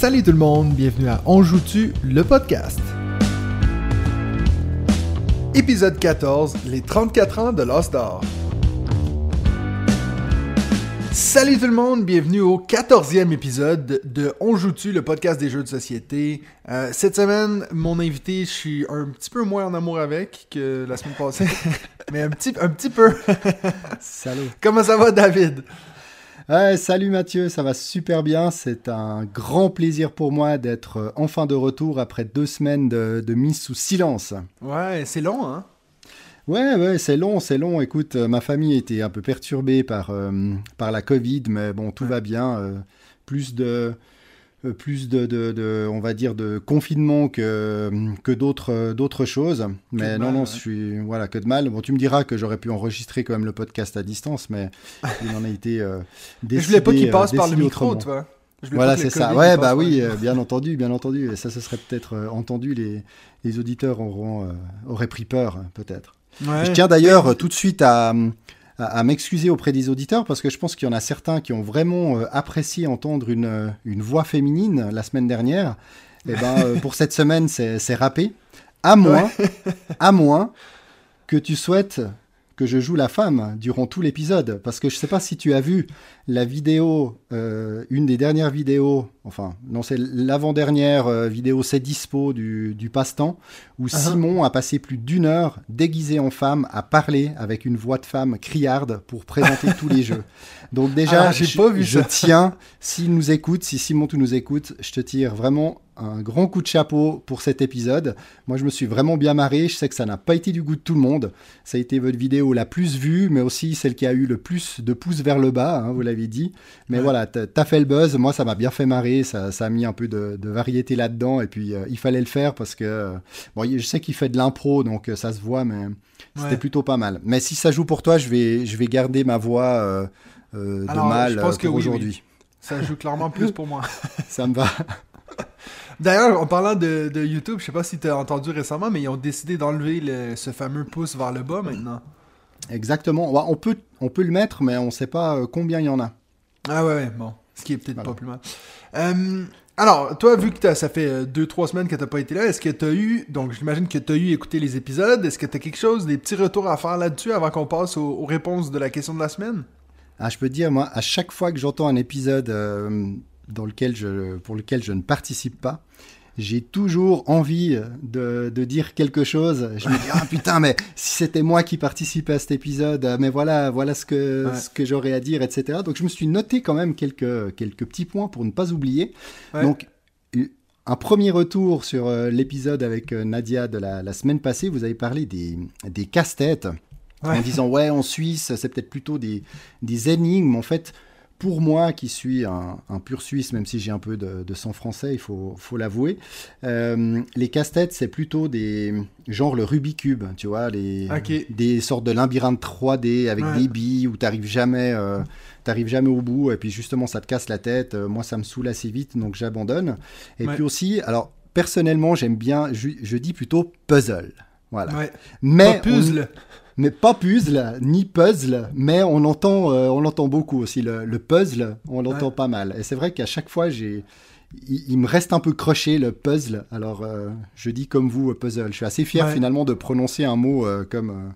Salut tout le monde, bienvenue à On joue-tu, le podcast. Épisode 14, les 34 ans de Lost d'Or. Salut tout le monde, bienvenue au 14e épisode de On joue-tu, le podcast des jeux de société. Euh, cette semaine, mon invité, je suis un petit peu moins en amour avec que la semaine passée, mais un petit, un petit peu. Salut. Comment ça va David? Salut Mathieu, ça va super bien. C'est un grand plaisir pour moi d'être euh, enfin de retour après deux semaines de, mise sous silence. Ouais, c'est long, hein Ouais, ouais, c'est long, c'est long. Écoute, euh, ma famille était un peu perturbée par, euh, par la Covid, mais bon, tout va bien. plus de plus de, de, on va dire, de confinement que, que d'autres, d'autres choses. Mais non, non, je suis, voilà, que de mal. Bon, tu me diras que j'aurais pu enregistrer quand même le podcast à distance, mais il en a été euh, décidé. Je voulais pas qu'il passe par le micro, tu vois. Voilà, c'est ça. Ouais, bah oui, euh, bien entendu, bien entendu. Et ça, ce serait peut-être entendu. Les, les auditeurs auront, auraient pris peur, peut-être. Je tiens d'ailleurs tout de suite à, à, m'excuser auprès des auditeurs parce que je pense qu'il y en a certains qui ont vraiment euh, apprécié entendre une, euh, une, voix féminine la semaine dernière. Et eh ben, euh, pour cette semaine, c'est râpé. À moins, à moins que tu souhaites que je joue la femme durant tout l'épisode. Parce que je ne sais pas si tu as vu la vidéo, euh, une des dernières vidéos, enfin, non, c'est l'avant-dernière euh, vidéo, c'est dispo du, du passe-temps, où uh-huh. Simon a passé plus d'une heure déguisé en femme à parler avec une voix de femme criarde pour présenter tous les jeux. Donc déjà, ah, je, pas vu je tiens, s'il nous écoute, si Simon tu nous écoutes, je te tire vraiment un grand coup de chapeau pour cet épisode. Moi, je me suis vraiment bien marré. Je sais que ça n'a pas été du goût de tout le monde. Ça a été votre vidéo la plus vue, mais aussi celle qui a eu le plus de pouces vers le bas, hein, vous l'avez dit. Mais voilà, t'as fait le buzz. Moi, ça m'a bien fait marrer. Ça, a mis un peu de, variété là-dedans. Et puis, euh, il fallait le faire parce que, euh, bon, je sais qu'il fait de l'impro, donc euh, ça se voit, mais c'était plutôt pas mal. Mais si ça joue pour toi, je vais, je vais garder ma voix de mal pour aujourd'hui. Ça joue clairement plus pour moi. ça me va. D'ailleurs, en parlant de, YouTube, je sais pas si tu as entendu récemment, mais ils ont décidé d'enlever ce fameux pouce vers le bas maintenant. Exactement. On peut, on peut le mettre, mais on ne sait pas combien il y en a. Ah ouais, bon. Ce qui est peut-être pas plus mal. Euh, alors, toi, vu que ça fait 2-3 euh, semaines que tu n'as pas été là, est-ce que tu as eu, donc j'imagine que tu as eu écouté les épisodes, est-ce que tu as quelque chose, des petits retours à faire là-dessus avant qu'on passe aux, réponses de la question de la semaine? Ah, je peux dire, moi, à chaque fois que j'entends un épisode dans lequel pour lequel je ne participe pas, j'ai toujours envie de, de, dire quelque chose. Je me dis ah putain mais si c'était moi qui participais à cet épisode, mais voilà voilà ce que ce que j'aurais à dire etc. Donc je me suis noté quand même quelques quelques petits points pour ne pas oublier. Donc un premier retour sur euh, l'épisode avec euh, Nadia de la, la, semaine passée, vous avez parlé des, des casse-têtes. En disant ouais en Suisse c'est peut-être plutôt des, des énigmes en fait pour moi, qui suis un, pur Suisse, même si j'ai un peu de, sang français, il faut, l'avouer, euh, les casse-têtes, c'est plutôt des genre le Rubik's Cube, tu vois, les, des sortes de labyrinthes 3D avec des billes où tu n'arrives jamais, euh, jamais au bout, et puis justement, ça te casse la tête. Euh, moi, ça me saoule assez vite, donc j'abandonne. Et puis aussi, alors personnellement, j'aime bien, je, dis plutôt puzzle. Voilà. Mais puzzle mais pas puzzle ni puzzle, mais on entend, euh, on l'entend beaucoup aussi. Le, puzzle, on l'entend pas mal. Et c'est vrai qu'à chaque fois, j'ai, il, me reste un peu croché le puzzle. Alors, euh, je dis comme vous puzzle. Je suis assez fier finalement de prononcer un mot euh, comme,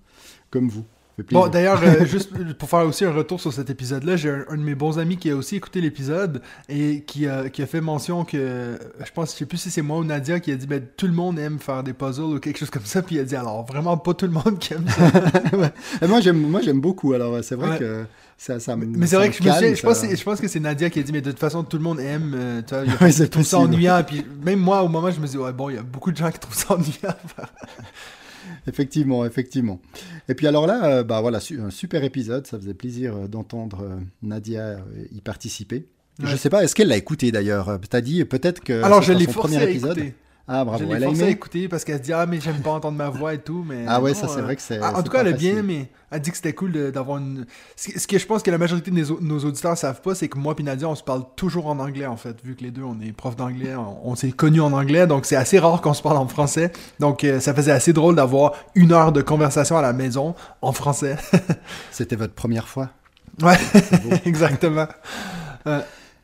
comme vous. Bon, d'ailleurs, euh, juste pour faire aussi un retour sur cet épisode-là, j'ai un, de mes bons amis qui a aussi écouté l'épisode et qui a, qui a, fait mention que, je pense, je sais plus si c'est moi ou Nadia qui a dit, ben, tout le monde aime faire des puzzles ou quelque chose comme ça, puis il a dit, alors, vraiment pas tout le monde qui aime ça. Moi, j'aime, moi, j'aime beaucoup, alors c'est vrai que ça, ça Mais c'est vrai que je, je, pense, je pense que c'est Nadia qui a dit, mais de toute façon, tout le monde aime, euh, tu vois, tout ça ennuyant, puis même moi, au moment, je me dis, ouais, bon, il y a beaucoup de gens qui trouvent ça ennuyant effectivement, effectivement. Et puis alors là, euh, bah voilà, un super épisode. Ça faisait plaisir euh, d'entendre euh, Nadia y participer. Je Je sais pas, est-ce qu'elle l'a écouté d'ailleurs? Tu as dit peut-être que. Alors je l'ai forcé premier épisode. Ah bravo, je l'ai forcé à écouter parce qu'elle se dit ah mais j'aime pas entendre ma voix et tout mais ah ouais ça c'est vrai que c'est ah, en tout cas elle a bien aimé elle dit que c'était cool d'avoir une ce que je pense que la majorité de nos, auditeurs savent pas c'est que moi et Nadia on se parle toujours en anglais en fait vu que les deux on est profs d'anglais on, s'est connus en anglais donc c'est assez rare qu'on se parle en français. Donc euh, ça faisait assez drôle d'avoir une heure de conversation à la maison en français. C'était votre première fois. Ouais exactement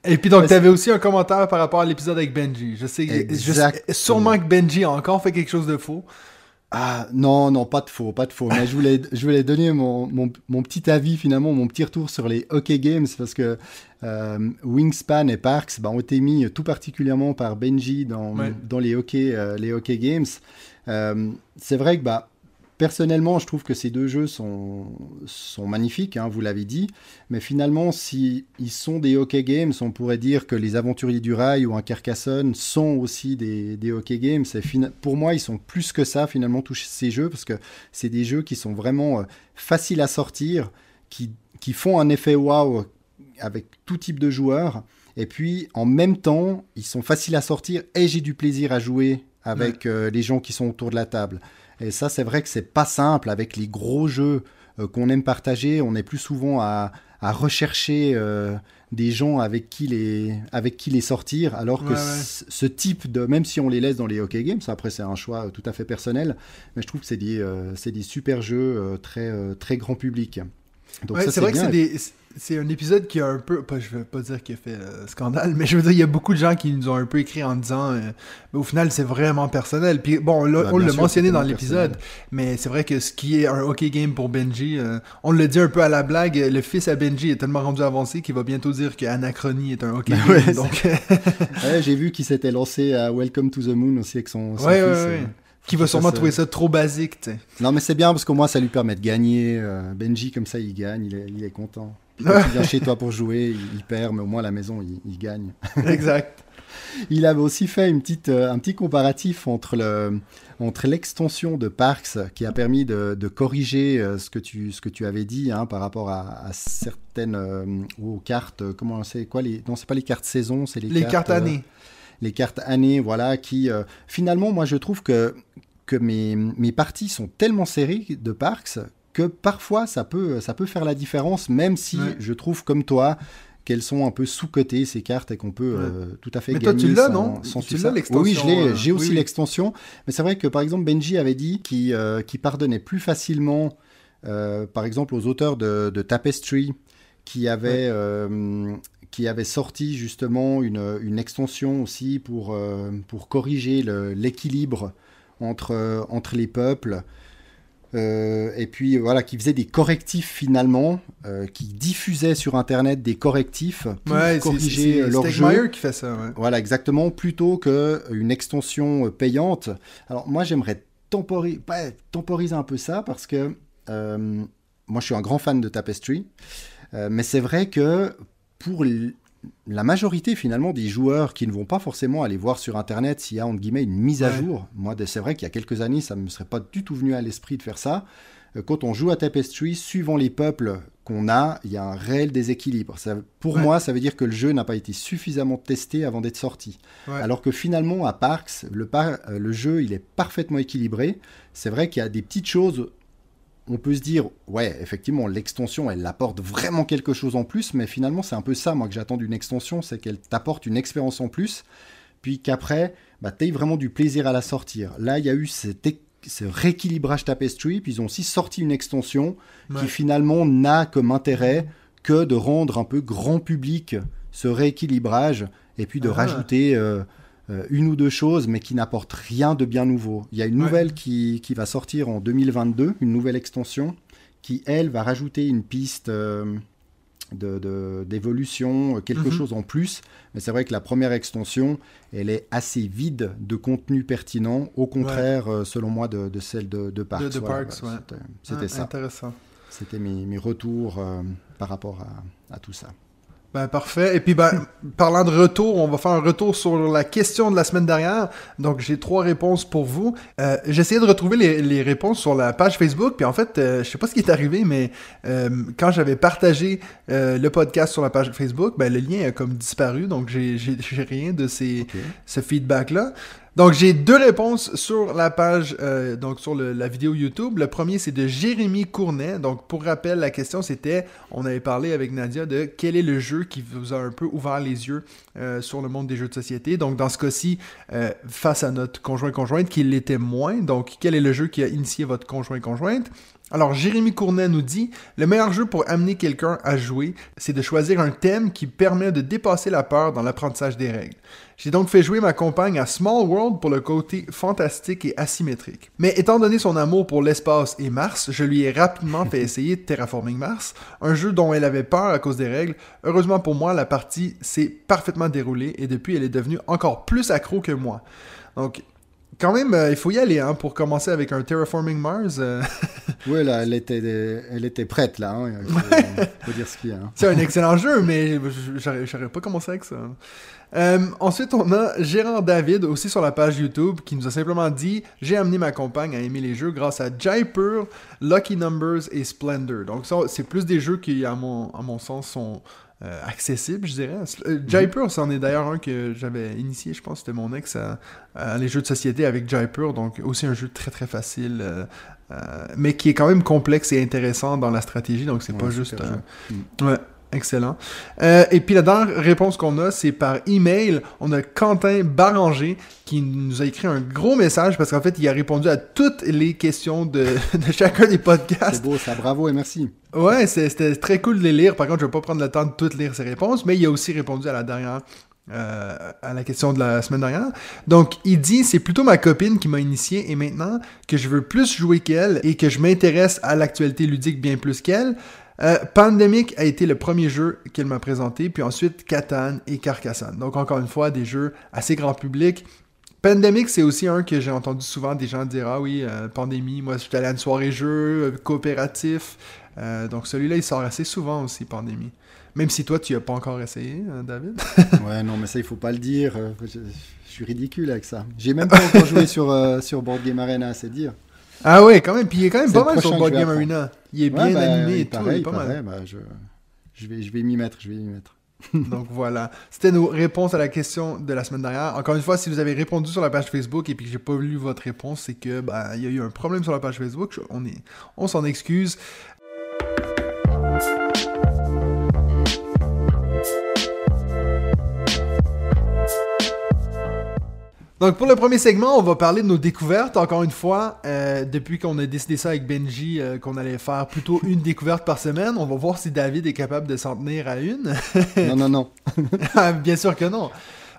Et puis donc, tu avais aussi un commentaire par rapport à l'épisode avec Benji. Je sais, je sûrement que Benji a encore fait quelque chose de faux. Ah non, non, pas de faux, pas de faux. Mais je voulais, je voulais donner mon, mon, mon, petit avis finalement, mon petit retour sur les Hockey Games parce que euh, Wingspan et Parks bah, ont été mis tout particulièrement par Benji dans, dans les, hockey, euh, les Hockey Games. Euh, c'est vrai que bah, Personnellement, je trouve que ces deux jeux sont, sont magnifiques, hein, vous l'avez dit, mais finalement, si ils sont des hockey games, on pourrait dire que les Aventuriers du Rail ou un Carcassonne sont aussi des, des hockey games. pour moi, ils sont plus que ça, finalement, tous ces jeux, parce que c'est des jeux qui sont vraiment euh, faciles à sortir, qui, qui font un effet wow avec tout type de joueurs, et puis en même temps, ils sont faciles à sortir et j'ai du plaisir à jouer avec euh, les gens qui sont autour de la table. Et ça, c'est vrai que c'est pas simple avec les gros jeux euh, qu'on aime partager. On est plus souvent à, rechercher euh, des gens avec qui les, avec qui les sortir, alors que ce type de, même si on les laisse dans les hockey games, après c'est un choix tout à fait personnel, mais je trouve que c'est des, euh, des super jeux très, très grand public. Donc c'est vrai que c'est des c'est un épisode qui a un peu, pas, je veux pas dire qu'il a fait euh, scandale, mais je veux dire, il y a beaucoup de gens qui nous ont un peu écrit en disant, euh, mais au final, c'est vraiment personnel. Puis bon, on l'a mentionné dans l'épisode, mais c'est vrai que ce qui est un hockey game pour Benji, euh, on le dit un peu à la blague, le fils à Benji est tellement rendu avancé qu'il va bientôt dire qu'Anachronie est un hockey game. donc... j'ai vu qu'il s'était lancé à Welcome to the Moon aussi avec son, son fils. Qui va sûrement trouver ça trop basique, tu sais. Non, mais c'est bien parce qu'au moins ça lui permet de gagner. Benji, comme ça, il gagne, il est, il est content. Quand il vient chez toi pour jouer, il, perd, mais au moins à la maison, il, gagne. Exact. il avait aussi fait une petite, euh, un petit comparatif entre le entre l'extension de Parks qui a permis de, corriger euh, ce que tu ce que tu avais dit hein, par rapport à, certaines euh, aux cartes comment c'est quoi les non c'est pas les cartes saison c'est les, les cartes, années les cartes années voilà qui finalement moi je trouve que que mes, mes parties sont tellement serrées de Parks que parfois ça peut, ça peut faire la différence, même si je trouve comme toi qu'elles sont un peu sous-cotées ces cartes et qu'on peut euh, tout à fait mais gagner. toi tu l'as non Tu l'as l'extension Oui, euh, j'ai aussi l'extension. Mais c'est vrai que par exemple Benji avait dit qu'il euh, pardonnait plus facilement, par exemple aux auteurs de, Tapestry, qui avaient qui avait sorti justement une, une extension aussi pour, pour corriger l'équilibre entre, entre les peuples. Euh, et puis voilà, qui faisait des correctifs finalement, euh, qui diffusait sur Internet des correctifs pour corriger leur jeu. qui fait ça. Ouais. Voilà, exactement, plutôt qu'une extension payante. Alors moi, j'aimerais temporiser, temporiser un peu ça parce que euh, moi, je suis un grand fan de Tapestry, mais c'est vrai que pour la majorité finalement des joueurs qui ne vont pas forcément aller voir sur internet s'il y a entre guillemets une mise à jour. Moi, c'est vrai qu'il y a quelques années, ça ne me serait pas du tout venu à l'esprit de faire ça. Euh, quand on joue à Tapestry, suivant les peuples qu'on a, il y a un réel déséquilibre. pour moi, ça veut dire que le jeu n'a pas été suffisamment testé avant d'être sorti. Alors que finalement, à Parks, le, euh, le jeu, il est parfaitement équilibré. C'est vrai qu'il y a des petites choses on peut se dire, ouais, effectivement, l'extension, elle apporte vraiment quelque chose en plus, mais finalement, c'est un peu ça, moi, que j'attends d'une extension, c'est qu'elle t'apporte une expérience en plus, puis qu'après, bah, tu vraiment du plaisir à la sortir. Là, il y a eu ce rééquilibrage Tapestry, puis ils ont aussi sorti une extension qui finalement n'a comme intérêt que de rendre un peu grand public ce rééquilibrage, et puis de ah. rajouter... Euh, euh, une ou deux choses, mais qui n'apportent rien de bien nouveau. Il y a une nouvelle qui, qui, va sortir en 2022, une nouvelle extension, qui, elle, va rajouter une piste euh, d'évolution, quelque mhm. chose en plus. Mais c'est vrai que la première extension, elle est assez vide de contenu pertinent, au contraire, euh, selon moi, de, de, celle de, de Parks. De, Parks, C'était ah, ça. Intéressant. C'était mes, mes, retours par rapport à, à tout ça. Ben, parfait. Et puis, ben, parlant de retour, on va faire un retour sur la question de la semaine dernière. Donc, j'ai trois réponses pour vous. Euh, j'ai essayé de retrouver les, les, réponses sur la page Facebook. Puis, en fait, euh, je sais pas ce qui est arrivé, mais euh, quand j'avais partagé euh, le podcast sur la page Facebook, ben, le lien a comme disparu. Donc, j'ai rien de ces, ce feedback-là. Donc j'ai deux réponses sur la page, euh, donc sur la vidéo YouTube. Le premier c'est de Jérémy Cournet. Donc pour rappel, la question c'était, on avait parlé avec Nadia de quel est le jeu qui vous a un peu ouvert les yeux euh, sur le monde des jeux de société. Donc dans ce cas-ci, euh, face à notre conjoint conjointe qui l'était moins. Donc quel est le jeu qui a initié votre conjoint conjointe Alors, Jérémy Cournet nous dit Le meilleur jeu pour amener quelqu'un à jouer, c'est de choisir un thème qui permet de dépasser la peur dans l'apprentissage des règles. J'ai donc fait jouer ma compagne à Small World pour le côté fantastique et asymétrique. Mais étant donné son amour pour l'espace et Mars, je lui ai rapidement fait essayer Terraforming Mars, un jeu dont elle avait peur à cause des règles. Heureusement pour moi, la partie s'est parfaitement déroulée et depuis, elle est devenue encore plus accro que moi. Donc, quand même, euh, il faut y aller hein, pour commencer avec un Terraforming Mars. Euh. oui, là, elle était, elle était prête, là. Hein, faut, dire ce qu'il y a. Hein. C'est un excellent jeu, mais j'aurais pas commencé avec ça. Euh, ensuite, on a Gérard David, aussi sur la page YouTube, qui nous a simplement dit J'ai amené ma compagne à aimer les jeux grâce à Jaipur, Lucky Numbers et Splendor. Donc, ça, c'est plus des jeux qui, à mon, à mon sens, sont euh, accessible, je dirais. Euh, Jaipur, c'en est d'ailleurs un que j'avais initié, je pense, c'était mon ex à, les jeux de société avec Jaipur, donc aussi un jeu très très facile, euh, mais qui est quand même complexe et intéressant dans la stratégie, donc c'est pas juste. Ouais. Excellent. Euh, et puis la dernière réponse qu'on a, c'est par email. On a Quentin Baranger qui nous a écrit un gros message parce qu'en fait, il a répondu à toutes les questions de, de chacun des podcasts. C'est beau ça, bravo et merci. Ouais, c'était très cool de les lire. Par contre, je vais pas prendre le temps de toutes lire ses réponses, mais il a aussi répondu à la dernière. Euh, à la question de la semaine dernière. Donc, il dit c'est plutôt ma copine qui m'a initié et maintenant que je veux plus jouer qu'elle et que je m'intéresse à l'actualité ludique bien plus qu'elle, euh, Pandemic a été le premier jeu qu'elle m'a présenté, puis ensuite Catan et Carcassonne. Donc encore une fois, des jeux assez grand public. Pandemic, c'est aussi un que j'ai entendu souvent des gens dire Ah oui, euh, pandémie, moi je suis allé à une soirée jeu, euh, coopératif. donc celui-là, il sort assez souvent aussi, Pandémie. Même si toi, tu n'as pas encore essayé, hein, David. ouais, non, mais ça, il faut pas le dire. Je, suis ridicule avec ça. J'ai même pas encore joué sur, sur Board Game Arena, c'est dire. Ah ouais, quand même. Puis il est quand même pas mal sur Board Game Arena. Il est bien bah, animé et tout. il est pas mal. Bah, je, je, vais, je vais m'y mettre. Je vais m'y mettre. Donc voilà, c'était nos réponses à la question de la semaine dernière. Encore une fois, si vous avez répondu sur la page Facebook et puis que j'ai pas lu votre réponse, c'est que bah il y a eu un problème sur la page Facebook. On est, on s'en excuse. Donc pour le premier segment, on va parler de nos découvertes. Encore une fois, euh, depuis qu'on a décidé ça avec Benji, euh, qu'on allait faire plutôt une découverte par semaine, on va voir si David est capable de s'en tenir à une. non, non, non. Ah, bien sûr que non.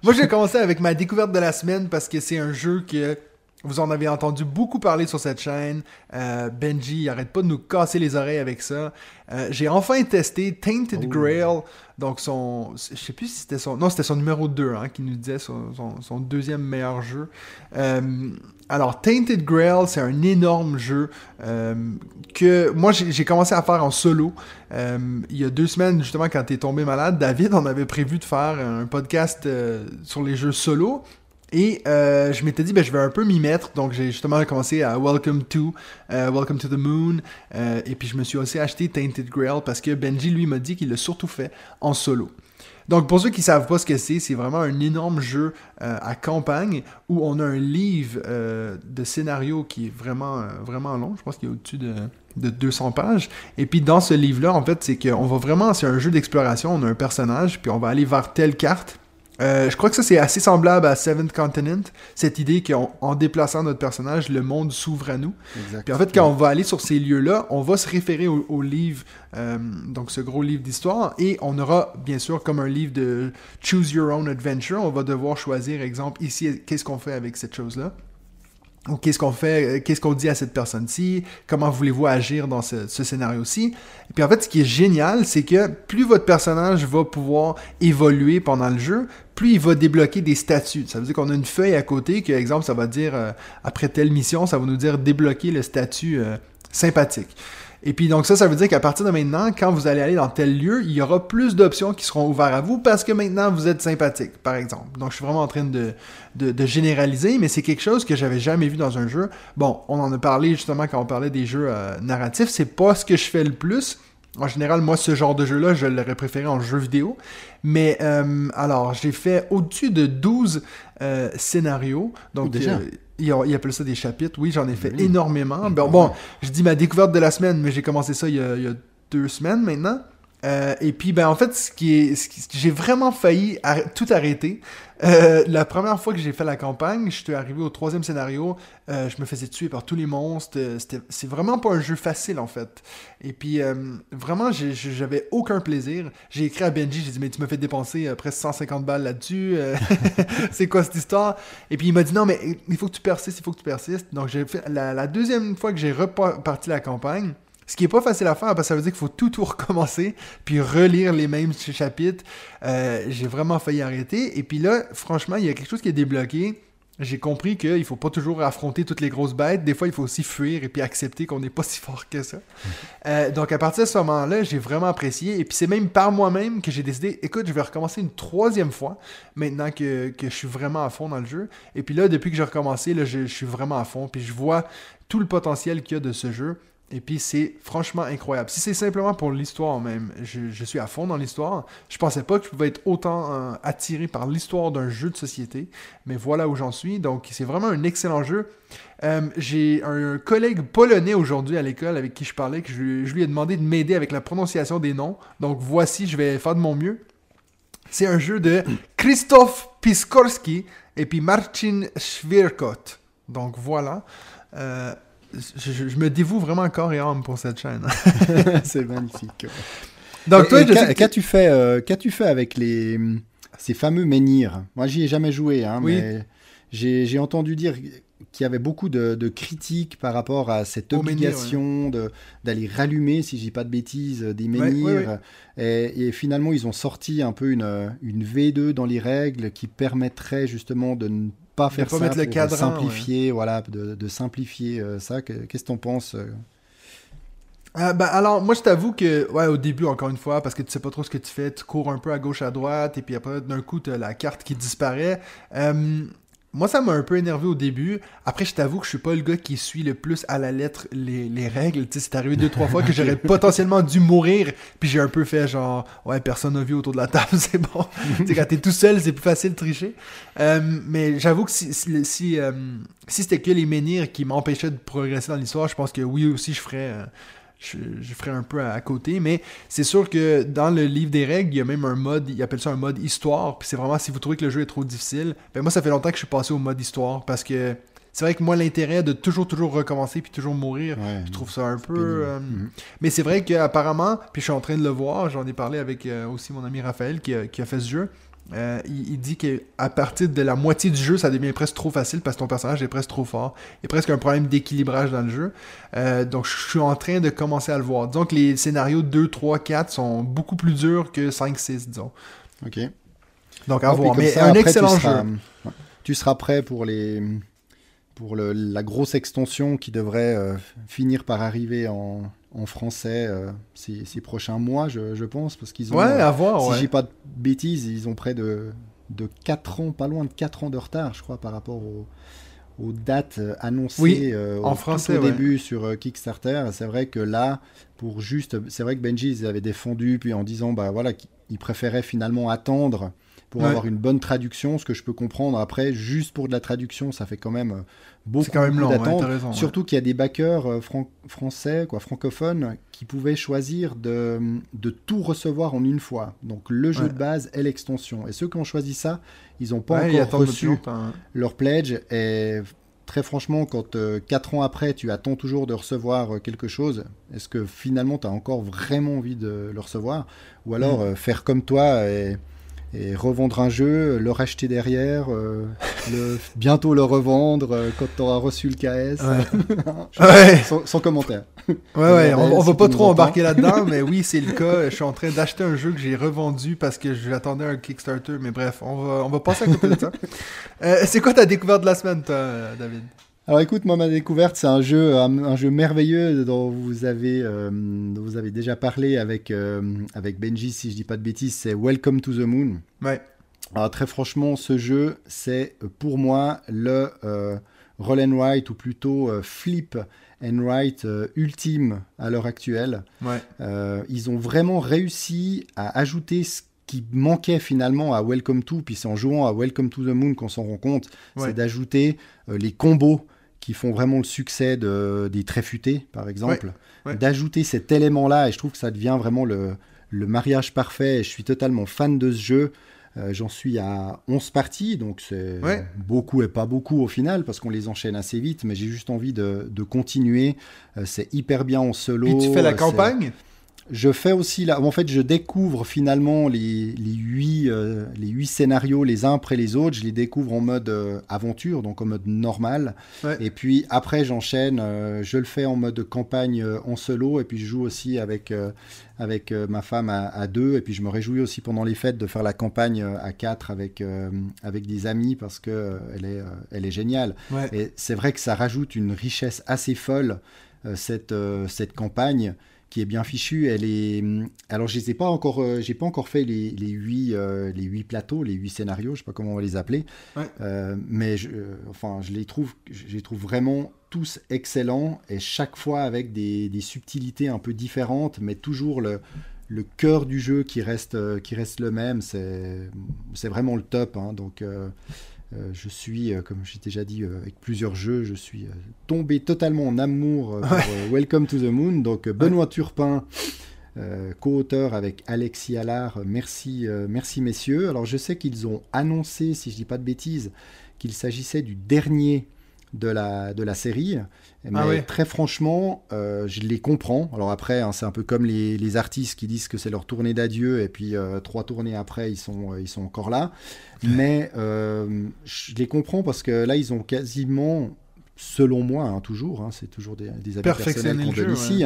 Moi, je vais commencer avec ma découverte de la semaine parce que c'est un jeu que vous en avez entendu beaucoup parler sur cette chaîne. Euh, Benji, arrête pas de nous casser les oreilles avec ça. Euh, j'ai enfin testé Tainted oh. Grail. Donc son... Je sais plus si c'était son... Non, c'était son numéro 2 hein, qui nous disait son, son, deuxième meilleur jeu. Euh, alors, Tainted Grail, c'est un énorme jeu que moi, j'ai commencé à faire en solo. il y a deux semaines, justement, quand tu es tombé malade, David, on avait prévu de faire un podcast sur les jeux solo. Et euh, je m'étais dit, ben, je vais un peu m'y mettre. Donc, j'ai justement commencé à Welcome to, euh, Welcome to the Moon. Euh, et puis, je me suis aussi acheté Tainted Grail parce que Benji, lui, m'a dit qu'il l'a surtout fait en solo. Donc, pour ceux qui ne savent pas ce que c'est, c'est vraiment un énorme jeu à campagne où on a un livre de scénario qui est vraiment, vraiment long. Je pense qu'il est au-dessus de, de 200 pages. Et puis, dans ce livre-là, en fait, c'est qu'on va vraiment, c'est un jeu d'exploration. On a un personnage, puis on va aller vers telle carte euh, je crois que ça, c'est assez semblable à Seventh Continent, cette idée qu'en déplaçant notre personnage, le monde s'ouvre à nous. Puis en fait, quand on va aller sur ces lieux-là, on va se référer au, livre, euh, donc ce gros livre d'histoire, et on aura, bien sûr, comme un livre de Choose Your Own Adventure, on va devoir choisir, exemple, ici, qu'est-ce qu'on fait avec cette chose-là qu'est-ce qu'on fait, euh, qu'est-ce qu'on dit à cette personne-ci, comment voulez-vous agir dans ce, scénario-ci? Et puis en fait, ce qui est génial, c'est que plus votre personnage va pouvoir évoluer pendant le jeu, plus il va débloquer des statuts. Ça veut dire qu'on a une feuille à côté, que, exemple, ça va dire, euh, après telle mission, ça va nous dire débloquer le statut euh, sympathique. Et puis donc ça, ça veut dire qu'à partir de maintenant, quand vous allez aller dans tel lieu, il y aura plus d'options qui seront ouvertes à vous parce que maintenant vous êtes sympathique, par exemple. Donc je suis vraiment en train de, de, généraliser, mais c'est quelque chose que j'avais jamais vu dans un jeu. Bon, on en a parlé justement quand on parlait des jeux euh, narratifs, c'est pas ce que je fais le plus. En général, moi, ce genre de jeu-là, je l'aurais préféré en jeu vidéo. Mais euh, alors, j'ai fait au-dessus de 12 euh, scénarios. Donc, déjà? Il appelle ça des chapitres. Oui, j'en ai fait énormément. Bon, bon, je dis ma découverte de la semaine, mais j'ai commencé ça il y, a, deux semaines maintenant. Euh, et puis, ben, en fait, ce qui est, j'ai vraiment failli tout arrêter. Euh, la première fois que j'ai fait la campagne, je suis arrivé au troisième scénario. Euh, je me faisais tuer par tous les monstres. c'est vraiment pas un jeu facile, en fait. Et puis, vraiment, j'avais aucun plaisir. J'ai écrit à Benji, j'ai dit, mais tu me fais dépenser presque 150 balles là-dessus. c'est quoi cette histoire? Et puis, il m'a dit, non, mais il faut que tu persistes, il faut que tu persistes. Donc, j'ai fait la, la deuxième fois que j'ai reparti la campagne. Ce qui est pas facile à faire parce que ça veut dire qu'il faut tout tout recommencer puis relire les mêmes chapitres. Euh, j'ai vraiment failli arrêter. Et puis là, franchement, il y a quelque chose qui est débloqué. J'ai compris qu'il faut pas toujours affronter toutes les grosses bêtes. Des fois, il faut aussi fuir et puis accepter qu'on n'est pas si fort que ça. Euh, donc, à partir de ce moment-là, j'ai vraiment apprécié. Et puis, c'est même par moi-même que j'ai décidé, écoute, je vais recommencer une troisième fois maintenant que, que, je suis vraiment à fond dans le jeu. Et puis là, depuis que j'ai recommencé, là, je, je suis vraiment à fond. Puis, je vois tout le potentiel qu'il y a de ce jeu. Et puis c'est franchement incroyable. Si c'est simplement pour l'histoire même, je, suis à fond dans l'histoire. Je pensais pas que je pouvais être autant euh, attiré par l'histoire d'un jeu de société, mais voilà où j'en suis. Donc c'est vraiment un excellent jeu. Euh, j'ai un collègue polonais aujourd'hui à l'école avec qui je parlais, que je, lui ai demandé de m'aider avec la prononciation des noms. Donc voici, je vais faire de mon mieux. C'est un jeu de Krzysztof Piskorski et puis Marcin Świerkot. Donc voilà. Euh, je, me dévoue vraiment corps et âme pour cette chaîne. c'est magnifique. Donc, toi, qu'as-tu fait, euh, qu'as-tu fait avec les, ces fameux menhirs? Moi, j'y ai jamais joué, hein, mais j'ai entendu dire qu'il y avait beaucoup de, critiques par rapport à cette obligation d'aller rallumer, si je dis pas de bêtises, des menhirs. et, et, finalement, ils ont sorti un peu une, une V2 dans les règles qui permettrait justement de ne pas faire ça, mettre le cadre, simplifier, voilà, de, simplifier euh, ça. Qu'est-ce que t'en penses euh? euh, ben, alors, moi, je t'avoue que, ouais, au début, encore une fois, parce que tu sais pas trop ce que tu fais, tu cours un peu à gauche, à droite, et puis après, d'un coup, tu as la carte qui disparaît. Moi, ça m'a un peu énervé au début. Après, je t'avoue que je suis pas le gars qui suit le plus à la lettre les, les règles. Tu sais, c'est arrivé deux, trois fois que j'aurais potentiellement dû mourir. Puis j'ai un peu fait genre, ouais, personne n'a vu autour de la table, c'est bon. tu sais, quand t'es tout seul, c'est plus facile de tricher. Euh, mais j'avoue que si, si, si, euh, si c'était que les menhirs qui m'empêchaient de progresser dans l'histoire, je pense que oui aussi, je ferais. Euh, je, je, ferai un peu à, côté. Mais c'est sûr que dans le livre des règles, il y a même un mode, il appelle ça un mode histoire. Puis c'est vraiment si vous trouvez que le jeu est trop difficile. Ben moi, ça fait longtemps que je suis passé au mode histoire parce que c'est vrai que moi, l'intérêt de toujours, toujours recommencer puis toujours mourir, je trouve ça un peu. Euh, mhm. Mais c'est vrai qu'apparemment, puis je suis en train de le voir, j'en ai parlé avec euh, aussi mon ami Raphaël qui qui a fait ce jeu. Euh, il, dit qu'à partir de la moitié du jeu, ça devient presque trop facile parce que ton personnage est presque trop fort. Il y a presque un problème d'équilibrage dans le jeu. Euh, donc, je suis en train de commencer à le voir. Donc, les scénarios 2, 3, 4 sont beaucoup plus durs que 5, 6, disons. Ok. Donc, à voir. Mais un excellent jeu. Euh, tu seras prêt pour les pour la grosse extension qui devrait finir par arriver en, en français euh, ces, prochains mois, je, pense, parce qu'ils ont. Ouais, à voir. Si j'ai pas de bêtises, ils ont près de, de 4 ans, pas loin de 4 ans de retard, je crois, par rapport aux, aux dates euh, annoncées euh, en français, au début sur Kickstarter. C'est vrai que là, pour juste. C'est vrai que Benji, ils avaient défendu, puis en disant, bah voilà, qu'ils préféraient finalement attendre pour avoir une bonne traduction, ce que je peux comprendre. Après, juste pour de la traduction, ça fait quand même euh, beaucoup, quand même d'attendre. Surtout qu'il y a des backers euh, français, quoi, francophones, qui pouvaient choisir de, de tout recevoir en une fois. Donc le jeu de base et l'extension. Et ceux qui ont choisi ça, ils n'ont pas encore reçu leur pledge. Et très franchement, quand 4 euh, ans après, tu attends toujours de recevoir quelque chose, est-ce que finalement tu as encore vraiment envie de le recevoir? Ou alors mm. faire comme toi et et revendre un jeu, le racheter derrière, euh, le, bientôt le revendre euh, quand tu auras reçu le KS. Ouais. sans, commentaire. Ouais, ouais, on, on va pas trop embarquer là-dedans, mais oui, c'est le cas. Je suis en train d'acheter un jeu que j'ai revendu parce que j'attendais un Kickstarter, mais bref, on va, on va passer à côté de ça. Euh, c'est quoi ta découverte de la semaine, toi, David? Alors écoute, moi ma découverte, c'est un jeu, un, jeu merveilleux dont vous avez, euh, vous avez déjà parlé avec, euh, avec Benji, si je dis pas de bêtises, c'est Welcome to the Moon. Ouais. Alors très franchement, ce jeu, c'est pour moi le euh, roll and write ou plutôt flip and write ultime à l'heure actuelle. Ouais. ils ont vraiment réussi à ajouter ce qui manquait finalement à Welcome to, puis c'est en jouant à Welcome to the Moon qu'on s'en rend compte, c'est d'ajouter les combos qui font vraiment le succès de, des Tréfutés, par exemple, d'ajouter cet élément-là, et je trouve que ça devient vraiment le, le mariage parfait. Je suis totalement fan de ce jeu. Euh, j'en suis à 11 parties, donc c'est beaucoup et pas beaucoup au final, parce qu'on les enchaîne assez vite, mais j'ai juste envie de, de continuer. Euh, c'est hyper bien en solo. Puis tu fais la campagne? Je fais aussi là, en fait, je découvre finalement les, les, huit, euh, les huit scénarios les uns après les autres. Je les découvre en mode euh, aventure, donc en mode normal. Et puis après, j'enchaîne. Euh, je le fais en mode campagne en solo. Et puis je joue aussi avec, avec ma femme à, deux. Et puis je me réjouis aussi pendant les fêtes de faire la campagne à quatre avec, avec des amis parce que elle est, elle est géniale. Et c'est vrai que ça rajoute une richesse assez folle cette, cette campagne qui est bien fichue. Elle est, hum, alors je n'ai pas encore, euh, j'ai pas encore fait les, les huit, euh, les huit plateaux, les huit scénarios, je sais pas comment on va les appeler, euh, mais je, enfin je les trouve, je les trouve vraiment tous excellents et chaque fois avec des, des subtilités un peu différentes, mais toujours le, le cœur du jeu qui reste, qui reste le même. C'est, c'est vraiment le top. Hein, donc je suis, euh, comme j'ai déjà dit euh, avec plusieurs jeux, je suis tombé totalement en amour pour Welcome to the Moon. Donc Benoît Turpin, co-auteur avec Alexis Allard, merci, merci messieurs. Alors je sais qu'ils ont annoncé, si je dis pas de bêtises, qu'il s'agissait du dernier de la, de la série. Ah Mais très franchement, euh, je les comprends. Alors après, hein, c'est un peu comme les, les, artistes qui disent que c'est leur tournée d'adieu et puis euh, trois tournées après, ils sont, euh, ils sont encore là. Mais je les comprends parce que là, ils ont quasiment selon moi, hein, toujours, hein, c'est toujours des, des avis personnels qu'on donne ici,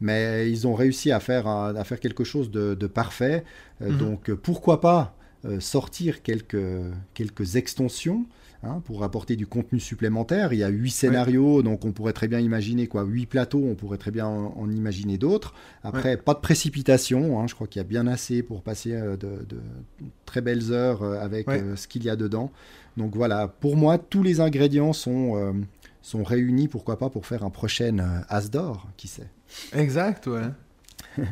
mais ils ont réussi à faire, à faire quelque chose de, de parfait. Mhm. Donc pourquoi pas sortir quelques, quelques extensions Hein, pour apporter du contenu supplémentaire. Il y a huit scénarios, donc on pourrait très bien imaginer quoi, huit plateaux, on pourrait très bien en, imaginer d'autres. Après, pas de précipitation, hein, je crois qu'il y a bien assez pour passer euh, de, très belles heures euh, avec euh, ce qu'il y a dedans. Donc voilà, pour moi, tous les ingrédients sont, sont réunis, pourquoi pas, pour faire un prochain As d'or, qui sait. Exact, ouais.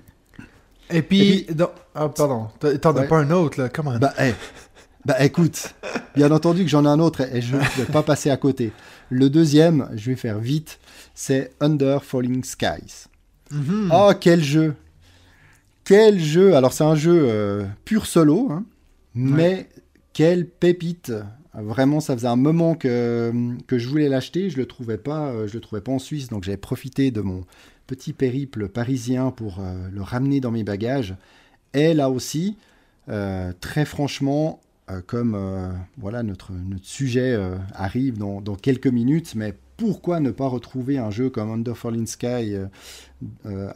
Et puis, ah, pardon, t'en as pas un autre, là, comment bah, bah écoute, bien entendu que j'en ai un autre et je ne vais pas passer à côté. Le deuxième, je vais faire vite, c'est Under Falling Skies. Mhm. Oh, quel jeu Quel jeu Alors c'est un jeu euh, pur solo, hein, mais quelle pépite Vraiment, ça faisait un moment que, que je voulais l'acheter, je le trouvais pas, euh, je le trouvais pas en Suisse, donc j'avais profité de mon petit périple parisien pour euh, le ramener dans mes bagages. Et là aussi, très franchement, comme euh, voilà notre, notre sujet euh, arrive dans, dans, quelques minutes, mais pourquoi ne pas retrouver un jeu comme Under Falling Sky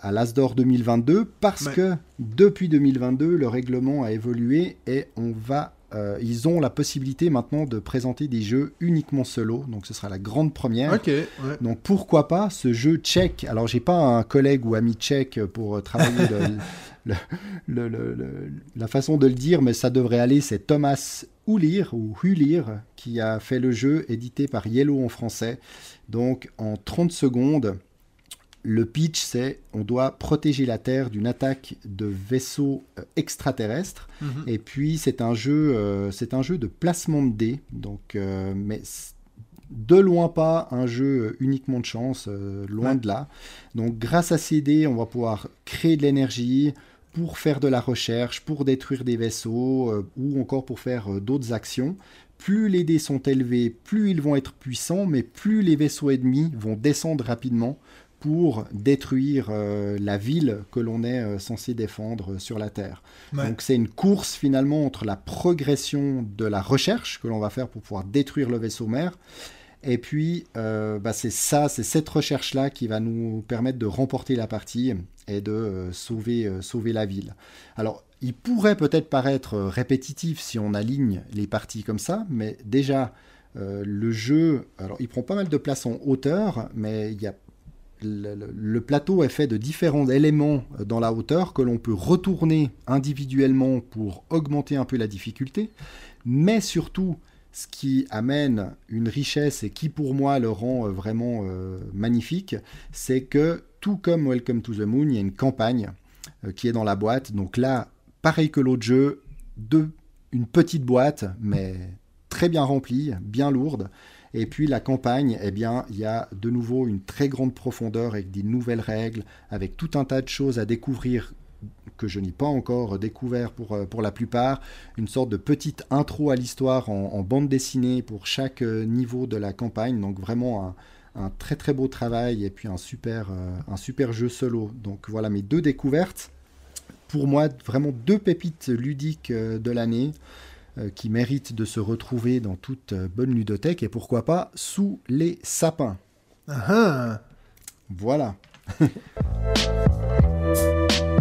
à l'Asdor 2022 Parce que depuis 2022, le règlement a évolué et on va ils ont la possibilité maintenant de présenter des jeux uniquement solo, donc ce sera la grande première. Donc pourquoi pas ce jeu tchèque? Alors j'ai pas un collègue ou ami tchèque pour travailler la façon de le dire, mais ça devrait aller, c'est Thomas Hulir, ou Hulir, qui a fait le jeu, édité par Yellow en français. Donc en 30 secondes, le pitch, c'est on doit protéger la Terre d'une attaque de vaisseaux euh, extraterrestres. Mhm. Et puis c'est un jeu, euh, c'est un jeu de placement de dés. Donc, euh, mais de loin pas un jeu uniquement de chance, loin de là. Donc grâce à ces dés, on va pouvoir créer de l'énergie, pour faire de la recherche, pour détruire des vaisseaux euh, ou encore pour faire euh, d'autres actions. Plus les dés sont élevés, plus ils vont être puissants, mais plus les vaisseaux ennemis vont descendre rapidement pour détruire euh, la ville que l'on est censé défendre sur la Terre. Donc c'est une course finalement entre la progression de la recherche que l'on va faire pour pouvoir détruire le vaisseau mère et puis, bah, c'est ça, c'est cette recherche-là qui va nous permettre de remporter la partie et de euh, sauver, euh, sauver la ville. Alors, il pourrait peut-être paraître répétitif si on aligne les parties comme ça, mais déjà, euh, le jeu, alors il prend pas mal de place en hauteur, mais il y a le, plateau est fait de différents éléments dans la hauteur que l'on peut retourner individuellement pour augmenter un peu la difficulté, mais surtout ce qui amène une richesse et qui pour moi le rend vraiment magnifique, c'est que tout comme Welcome to the Moon, il y a une campagne euh, qui est dans la boîte. Donc là, pareil que l'autre jeu, une petite boîte, mais très bien remplie, bien lourde. Et puis la campagne, eh bien, il y a de nouveau une très grande profondeur avec des nouvelles règles, avec tout un tas de choses à découvrir que je n'ai pas encore découvert pour, pour la plupart, une sorte de petite intro à l'histoire en, bande dessinée pour chaque niveau de la campagne, donc vraiment un, très très beau travail et puis un super, un super jeu solo. Donc voilà mes deux découvertes. Pour moi, vraiment deux pépites ludiques de l'année. Euh, qui mérite de se retrouver dans toute euh, bonne ludothèque et pourquoi pas sous les sapins. Ah ah. Voilà.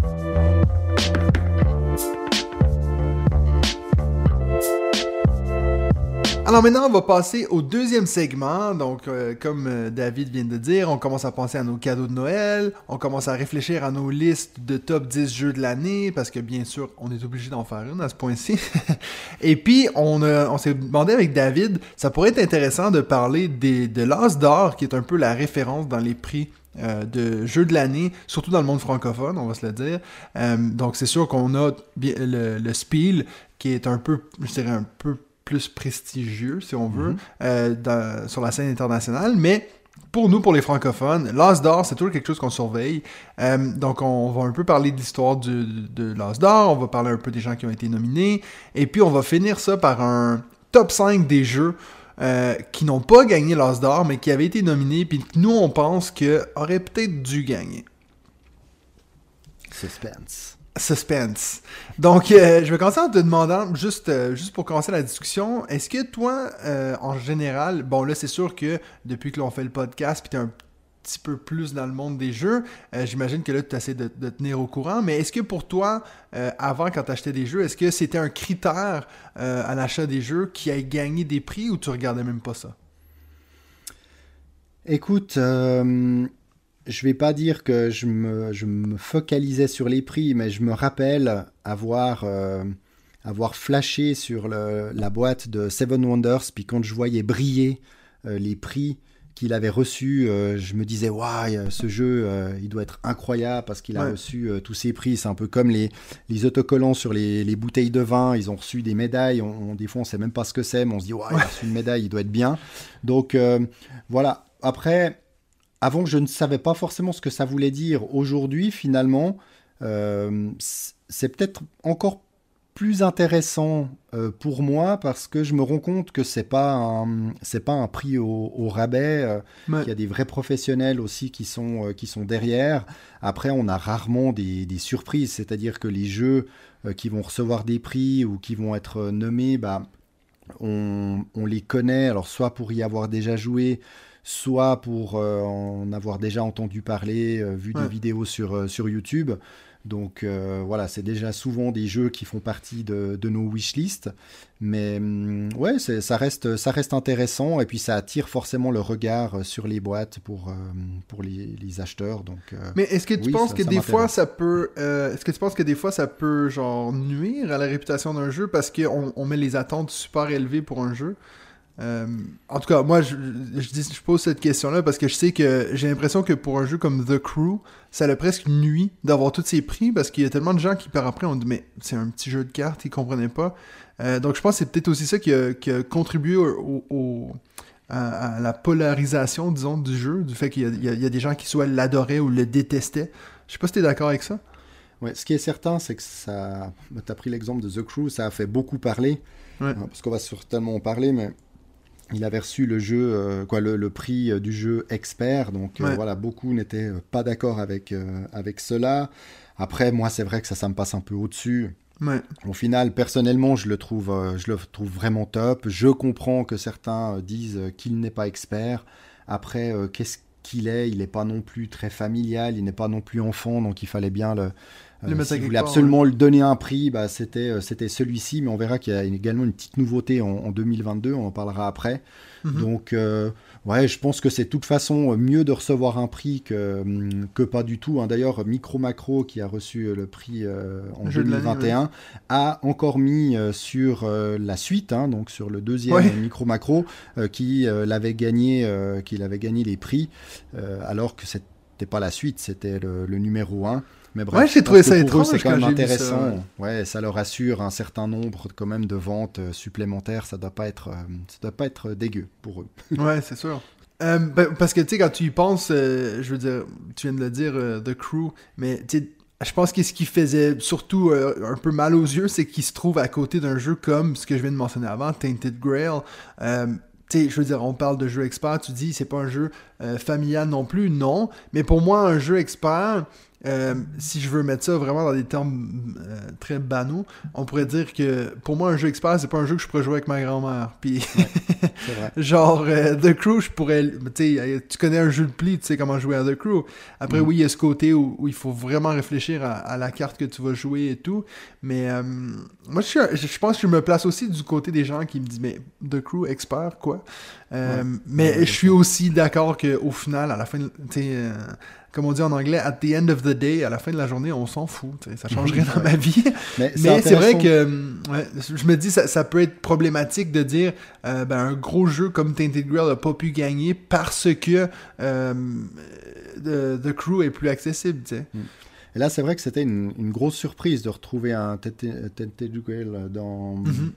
Alors maintenant, on va passer au deuxième segment. Donc, euh, comme euh, David vient de dire, on commence à penser à nos cadeaux de Noël, on commence à réfléchir à nos listes de top 10 jeux de l'année, parce que bien sûr, on est obligé d'en faire une à ce point-ci. Et puis, on, on s'est demandé avec David, ça pourrait être intéressant de parler des, de l'As d'or, qui est un peu la référence dans les prix euh, de jeux de l'année, surtout dans le monde francophone, on va se le dire. donc c'est sûr qu'on a le, le Spiel, qui est un peu, je dirais un peu plus prestigieux, si on veut, mhm. euh, sur la scène internationale, mais pour nous, pour les francophones, l'As d'or, c'est toujours quelque chose qu'on surveille. Euh, donc, on va un peu parler de l'histoire de l'As d'or, on va parler un peu des gens qui ont été nominés, et puis on va finir ça par un top 5 des jeux euh, qui n'ont pas gagné l'As d'or, mais qui avaient été nominés, puis nous, on pense qu'auraient peut-être dû gagner. Suspense. Suspense. Donc, euh, je vais commencer en te demandant, juste, euh, juste pour commencer la discussion, est-ce que toi, euh, en général, bon là, c'est sûr que depuis que l'on fait le podcast, puis tu es un petit peu plus dans le monde des jeux, j'imagine que là, tu essaies de, de, tenir au courant, mais est-ce que pour toi, avant, quand tu achetais des jeux, est-ce que c'était un critère à l'achat des jeux qui ait gagné des prix ou tu regardais même pas ça? Écoute, je vais pas dire que je me, focalisais sur les prix, mais je me rappelle avoir, euh, avoir flashé sur la boîte de Seven Wonders, puis quand je voyais briller euh, les prix qu'il avait reçus, euh, je me disais, waouh, ce jeu, il doit être incroyable parce qu'il a reçu tous ces prix. C'est un peu comme les, les autocollants sur les, les, bouteilles de vin, ils ont reçu des médailles. On, des fois, on sait même pas ce que c'est, mais on se dit, waouh, il a reçu une médaille, il doit être bien. Donc voilà. Après, avant, je ne savais pas forcément ce que ça voulait dire. Aujourd'hui, finalement, euh, c'est peut-être encore plus intéressant euh, pour moi parce que je me rends compte que c'est pas c'est pas un prix au, rabais. Euh, Il y a des vrais professionnels aussi qui sont qui sont derrière. Après, on a rarement des, surprises, c'est-à-dire que les jeux qui vont recevoir des prix ou qui vont être nommés, bah, on, on les connaît. Alors soit pour y avoir déjà joué soit pour euh, en avoir déjà entendu parler, euh, vu des vidéos sur, euh, sur YouTube. Donc voilà, c'est déjà souvent des jeux qui font partie de, de nos wishlists. Mais mm, ouais, ça reste, ça reste intéressant et puis ça attire forcément le regard sur les boîtes pour, pour les, les acheteurs. Donc, Mais est-ce que tu penses que des fois ça peut. est-ce que tu penses que des fois ça peut genre nuire à la réputation d'un jeu parce qu'on on met les attentes super élevées pour un jeu? Euh, en tout cas, moi, je, je, pose cette question-là parce que je sais que j'ai l'impression que pour un jeu comme The Crew, ça a presque nuit d'avoir tous ces prix parce qu'il y a tellement de gens qui par après ont dit mais c'est un petit jeu de cartes, ils comprenaient pas. Euh, donc je pense que c'est peut-être aussi ça qui a, contribué au, à, la polarisation, disons, du jeu, du fait qu'il y, a des gens qui soit l'adoraient ou le détestaient. Je sais pas si tu es d'accord avec ça. Ouais, ce qui est certain, c'est que ça. Tu as pris l'exemple de The Crew, ça a fait beaucoup parler. Parce qu'on va certainement en parler, mais il avait reçu le jeu, euh, quoi, le, prix euh, du jeu expert. Donc euh, voilà, beaucoup n'étaient pas d'accord avec, avec cela. Après, moi, c'est vrai que ça, ça me passe un peu au-dessus. Au final, personnellement, je le trouve, je le trouve vraiment top. Je comprends que certains disent qu'il n'est pas expert. Après, qu'est-ce qu'il est? Il n'est pas non plus très familial. Il n'est pas non plus enfant, donc il fallait bien le, euh, si vous voulez absolument le donner un prix, bah, c'était euh, c'était celui-ci, mais on verra qu'il y a également une petite nouveauté en, 2022, on en parlera après. Mhm. Donc, euh, ouais, je pense que c'est de toute façon mieux de recevoir un prix que, hum, que pas du tout. Hein. D'ailleurs, Micro Macro, qui a reçu le prix en 2021, a encore mis sur la suite, hein, donc sur le deuxième Micro Macro, qui l'avait gagné, qu'il avait gagné les prix, alors que c'était pas la suite, c'était le, le numéro 1. Mais bref, ouais, j'ai trouvé ça étrange. C'est quand même intéressant. ouais. ça leur assure un certain nombre quand même de ventes euh, supplémentaires. Ça doit pas être, euh, ça doit pas être dégueu pour eux. ouais, c'est sûr. Euh, ben, parce que tu sais, quand tu y penses, je veux dire, tu viens de le dire, The Crew, mais tu je pense que ce qui faisait surtout euh, un peu mal aux yeux, c'est qu'il se trouve à côté d'un jeu comme ce que je viens de mentionner avant, Tainted Grail. Euh, tu sais, je veux dire, on parle de jeu expert, tu dis c'est pas un jeu euh, familial non plus, non. Mais pour moi, un jeu expert, euh, si je veux mettre ça vraiment dans des termes euh, très banaux, on pourrait dire que pour moi, un jeu expert, c'est pas un jeu que je pourrais jouer avec ma grand-mère. Puis, genre, euh, The Crew, je pourrais. Tu connais un jeu de pli, tu sais comment jouer à The Crew. Après, mm. oui, il y a ce côté où, il faut vraiment réfléchir à, la carte que tu vas jouer et tout. Mais moi, je, je, pense que je me place aussi du côté des gens qui me disent, mais The Crew, expert, quoi? mais je suis aussi d'accord qu'au final, à la fin, tu sais comme on dit en anglais, at the end of the day, à la fin de la journée, on s'en fout. Ça change rien dans ma vie. Mais, c'est vrai que je me dis, ça, ça peut être problématique de dire euh, ben, un gros jeu comme Tainted Grail n'a pas pu gagner parce que euh, the, Crew est plus accessible. Mm. Et là, c'est vrai que c'était une, grosse surprise de retrouver un Tainted Grail dans, mm-hmm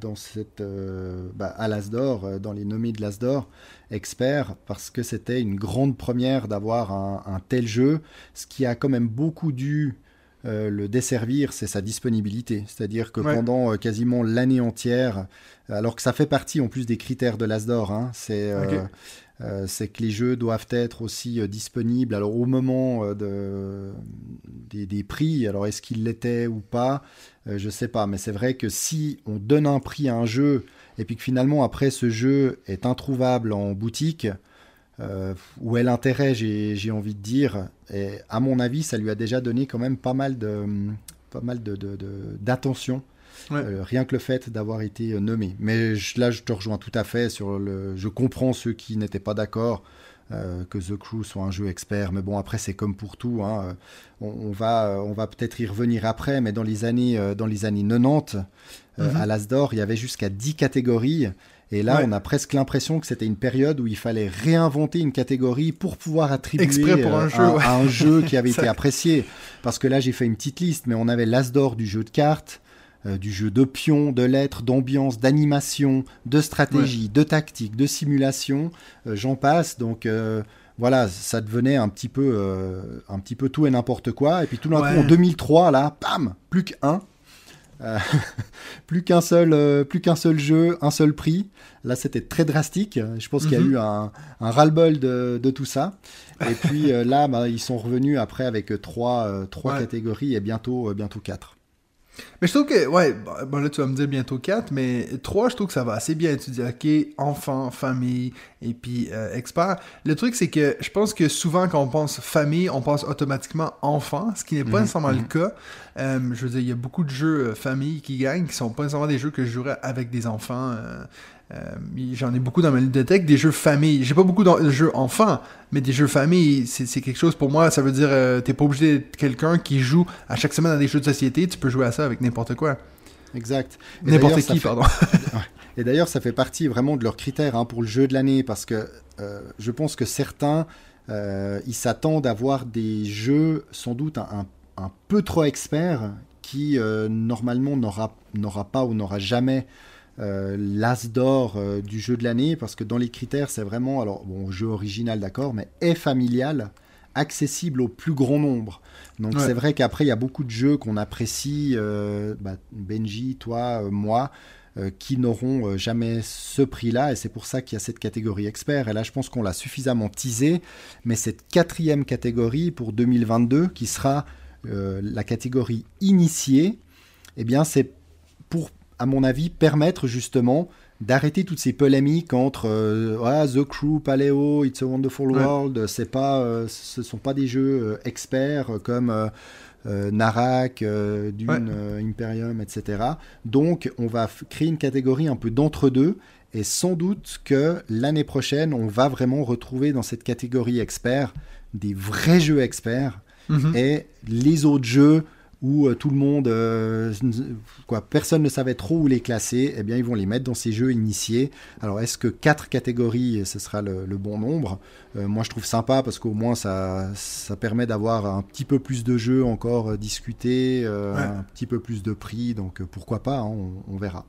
dans cette, euh, bah, à l'Asdor, euh, dans les nommés de l'Asdor, expert, parce que c'était une grande première d'avoir un, tel jeu. Ce qui a quand même beaucoup dû euh, le desservir, c'est sa disponibilité. C'est-à-dire que pendant quasiment l'année entière, alors que ça fait partie en plus des critères de l'Asdor, hein, c'est euh, c'est que les jeux doivent être aussi euh, disponibles. Alors au moment euh, de, des, prix, alors est-ce qu'ils l'étaient ou pas Je ne sais pas, mais c'est vrai que si on donne un prix à un jeu et puis que finalement après ce jeu est introuvable en boutique, où est l'intérêt, j'ai envie de dire, à mon avis, ça lui a déjà donné quand même pas mal de pas mal d'attention. De, euh, rien que le fait d'avoir été euh, nommé. Mais là, je te rejoins tout à fait sur le. Je comprends ceux qui n'étaient pas d'accord. Euh, que The Crew soit un jeu expert. Mais bon, après, c'est comme pour tout. Hein. On, va, on va peut-être y revenir après, mais dans les années, dans les années 90, mhm. à l'Asdor, il y avait jusqu'à 10 catégories. Et là, on a presque l'impression que c'était une période où il fallait réinventer une catégorie pour pouvoir attribuer pour un jeu, à, un jeu qui avait été apprécié. Parce que là, j'ai fait une petite liste, mais on avait l'Asdor du jeu de cartes, euh, du jeu de pions, de lettres, d'ambiance, d'animation, de stratégie, de tactique, de simulation, euh, j'en passe. Donc euh, voilà, ça devenait un petit peu, un petit peu tout et n'importe quoi. Et puis tout d'un coup, en 2003, là, bam, plus qu'un. plus qu'un seul, plus qu'un seul jeu, un seul prix. Là, c'était très drastique. Je pense qu'il y a mhm. eu un, un ras-le-bol de, tout ça. Et puis là, bah, ils sont revenus après avec trois, trois catégories et bientôt, bientôt quatre. Mais je trouve que, ouais, bon là tu vas me dire bientôt 4, mais 3, je trouve que ça va assez bien étudier. Ok, enfant, famille, et puis euh, expert. Le truc, c'est que je pense que souvent quand on pense famille, on pense automatiquement enfant, ce qui n'est pas mhm, nécessairement le mhm. cas. Euh, je veux dire, il y a beaucoup de jeux euh, famille qui gagnent, qui sont pas nécessairement des jeux que je jouerais avec des enfants. Euh, j'en ai beaucoup dans ma ludothèque, des jeux famille. J'ai pas beaucoup de jeux enfants, mais des jeux famille, c'est quelque chose pour moi. Ça veut dire, euh, t'es pas obligé d'être quelqu'un qui joue à chaque semaine à des jeux de société. Tu peux jouer à ça avec n'importe quoi. Exact. N'importe qui, pardon. Et d'ailleurs, ça fait partie vraiment de leurs critères hein, pour le jeu de l'année, parce que euh, je pense que certains, ils s'attendent à voir des jeux sans doute un, un peu trop experts, qui normalement n'aura pas ou n'aura jamais euh, l'as d'or euh, du jeu de l'année, parce que dans les critères, c'est vraiment, alors, bon, jeu original, d'accord, mais est familial, accessible au plus grand nombre. Donc c'est vrai qu'après, il y a beaucoup de jeux qu'on apprécie, euh, bah, Benji, toi, moi, qui n'auront jamais ce prix-là, et c'est pour ça qu'il y a cette catégorie expert. Et là, je pense qu'on l'a suffisamment teasé, mais cette quatrième catégorie pour 2022, qui sera la catégorie initiée, eh bien, c'est pour à mon avis, permettre justement d'arrêter toutes ces polémiques entre euh, The Crew, Paleo, It's a Wonderful World. C'est pas, euh, ce sont pas des jeux euh, experts comme Narak, Dune, Imperium, etc. Donc, on va créer une catégorie un peu d'entre-deux. Et sans doute que l'année prochaine, on va vraiment retrouver dans cette catégorie expert des vrais jeux experts mm-hmm. et les autres jeux où euh, tout le monde, euh, quoi, personne ne savait trop où les classer, eh bien ils vont les mettre dans ces jeux initiés. Alors est-ce que quatre catégories, ce sera le, bon nombre? Euh, Moi je trouve sympa parce qu'au moins ça, ça permet d'avoir un petit peu plus de jeux encore discutés, un petit peu plus de prix, donc pourquoi pas, hein, on, on, verra.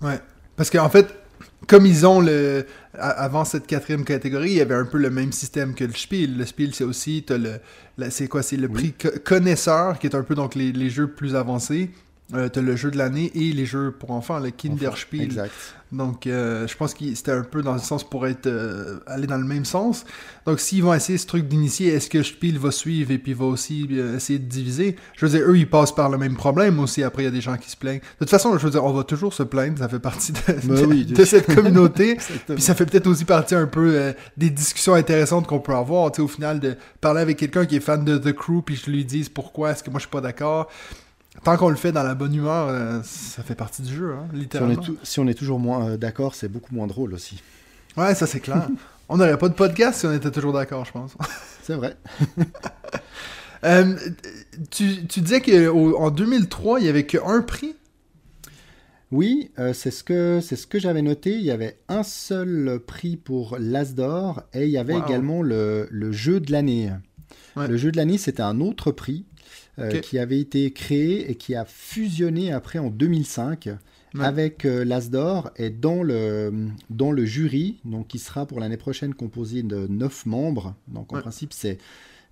Ouais, parce qu'en fait, comme ils ont le. Avant cette quatrième catégorie, il y avait un peu le même système que le Spiel. Le Spiel, c'est aussi. le, c'est quoi? C'est le prix connaisseur, qui est un peu donc les, les jeux plus avancés. Euh, t'as le jeu de l'année et les jeux pour enfants, le Kinderspiel. exact. Donc, euh, je pense que c'était un peu dans le sens pour être euh, aller dans le même sens. Donc, s'ils vont essayer ce truc d'initier, est-ce que Spiel va suivre et puis va aussi essayer de diviser? Je veux dire, eux, ils passent par le même problème aussi. Après, il y a des gens qui se plaignent. De toute façon, je veux dire, on va toujours se plaindre. Ça fait partie de, ben cette communauté. puis ça fait peut-être aussi partie un peu des discussions intéressantes qu'on peut avoir. Tu sais, au final, de parler avec quelqu'un qui est fan de The Crew, puis je lui dis pourquoi est-ce que moi je suis pas d'accord. Tant qu'on le fait dans la bonne humeur, euh, ça fait partie du jeu, hein, littéralement. Si on est, toujours moins euh, d'accord, c'est beaucoup moins drôle aussi. Ouais, ça c'est clair. on n'aurait pas de podcast si on était toujours d'accord, je pense. c'est vrai. Euh, tu, tu, disais qu'en 2003, il n'y avait qu'un prix? Oui, c'est ce que ce que j'avais noté. Il y avait un seul prix pour l'As d'or et il y avait également le, le, jeu de l'année. Le jeu de l'année, c'était un autre prix euh, qui avait été créé et qui a fusionné après en 2005 avec euh, l'Asdor et dans le, dans le jury, donc qui sera pour l'année prochaine composé de 9 membres. Donc en principe, c'est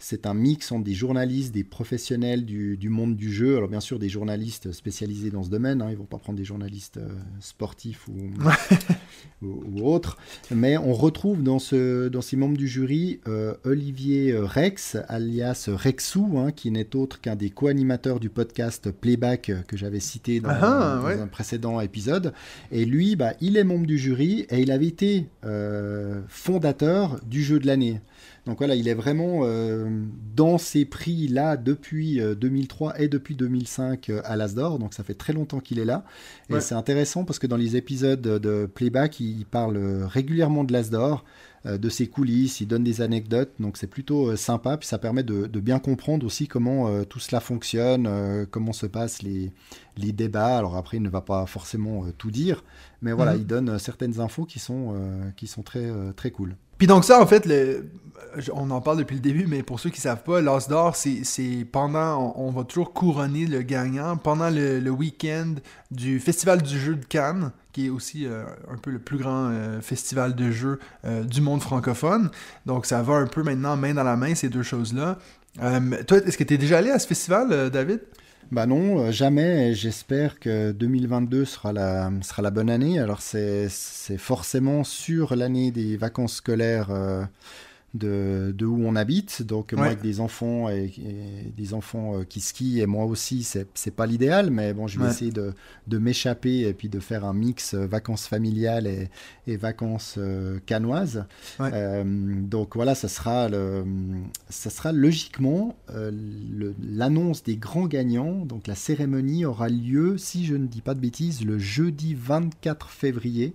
c'est un mix entre des journalistes, des professionnels du, monde du jeu. Alors bien sûr, des journalistes spécialisés dans ce domaine. Hein, ils vont pas prendre des journalistes euh, sportifs ou, ou, autres. Mais on retrouve dans, ce, dans ces membres du jury euh, Olivier Rex, alias Rexou, hein, qui n'est autre qu'un des co-animateurs du podcast Playback que j'avais cité dans, ah, un précédent épisode. Et lui, bah, il est membre du jury et il avait été euh, fondateur du jeu de l'année. Donc voilà, il est vraiment euh, dans ces prix-là depuis 2003 euh, et depuis 2005 euh, à l'Asdor. Donc ça fait très longtemps qu'il est là. Et c'est intéressant parce que dans les épisodes de Playback, il parle régulièrement de l'Asdor de ses coulisses, il donne des anecdotes, donc c'est plutôt sympa, puis ça permet de, bien comprendre aussi comment tout cela fonctionne, comment se passent les, les, débats. Alors après, il ne va pas forcément tout dire, mais voilà, mhm. il donne certaines infos qui sont, qui sont très, très cool. Puis donc ça, en fait, le, on en parle depuis le début, mais pour ceux qui savent pas, l'As d'or, c'est pendant, on, va toujours couronner le gagnant pendant le, week-end du Festival du jeu de Cannes, qui est aussi euh, un peu le plus grand euh, festival de jeux euh, du monde francophone. Donc ça va un peu maintenant main dans la main, ces deux choses-là. toi, est-ce que tu es déjà allé à ce festival, David? Bah non, euh, jamais. J'espère que 2022 sera la, bonne année. Alors c'est forcément sur l'année des vacances scolaires euh, de, de, où on habite. Donc moi avec des enfants et, des enfants euh, qui skient et moi aussi, c'est pas l'idéal, mais bon, je vais essayer de, de m'échapper et puis de faire un mix euh, vacances familiales et, et vacances euh, canoises. donc voilà, ça sera, le, ça sera logiquement l'annonce des grands gagnants. Donc la cérémonie aura lieu, si je ne dis pas de bêtises, le jeudi 24 février.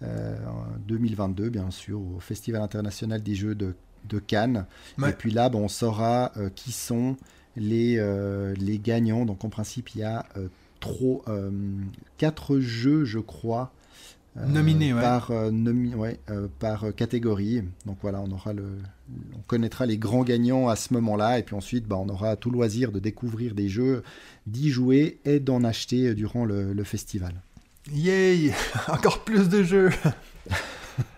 2022, euh, bien sûr, au Festival international des jeux de, Cannes. Et puis là, bon, on saura euh, qui sont les, euh, les gagnants. Donc en principe, il y a trop, quatre jeux, je crois. Nominés, par, par catégorie. Donc voilà, on aura le, on connaîtra les grands gagnants à ce moment-là, et puis ensuite, bah, on aura tout loisir de découvrir des jeux, d'y jouer et d'en acheter durant le festival. Yay! Encore plus de jeux!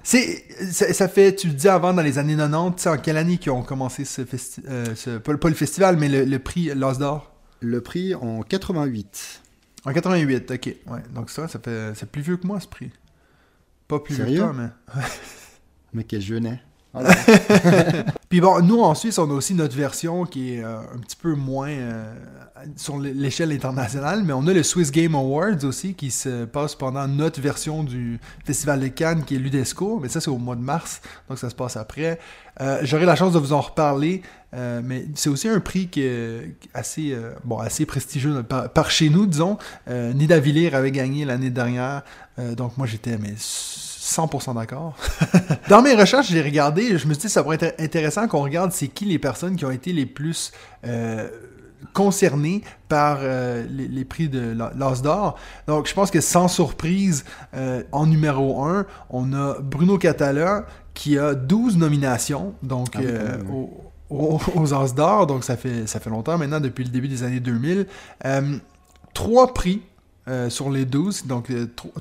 C'est, ça, fait, tu le dis avant, dans les années 90, en quelle année qu'ils ont commencé ce festival, euh, pas, le festival, mais le, prix L'As d'Or? Le prix en 88. En 88, ok. Ouais, donc ça, ça fait, c'est plus vieux que moi, ce prix. Pas plus vieux que toi, mais... mais quel jeune Puis bon, nous en Suisse, on a aussi notre version qui est euh, un petit peu moins euh, sur l'échelle internationale, mais on a le Swiss Game Awards aussi qui se passe pendant notre version du Festival de Cannes qui est l'UDESCO, mais ça c'est au mois de mars, donc ça se passe après. Euh, j'aurai la chance de vous en reparler, mais c'est aussi un prix qui est assez, bon, assez prestigieux par, chez nous, disons. Nida avait gagné l'année dernière, donc moi j'étais mais 100% d'accord. Dans mes recherches, j'ai regardé, je me suis dit ça pourrait être intéressant qu'on regarde c'est qui les personnes qui ont été les plus euh, concernées par euh, les, prix de l'As d'or. Donc je pense que sans surprise, euh, en numéro 1, on a Bruno Catala qui a 12 nominations donc ah Aux, aux, As d'or. Donc ça fait, ça fait longtemps maintenant, depuis le début des années 2000. trois prix sur les 12, donc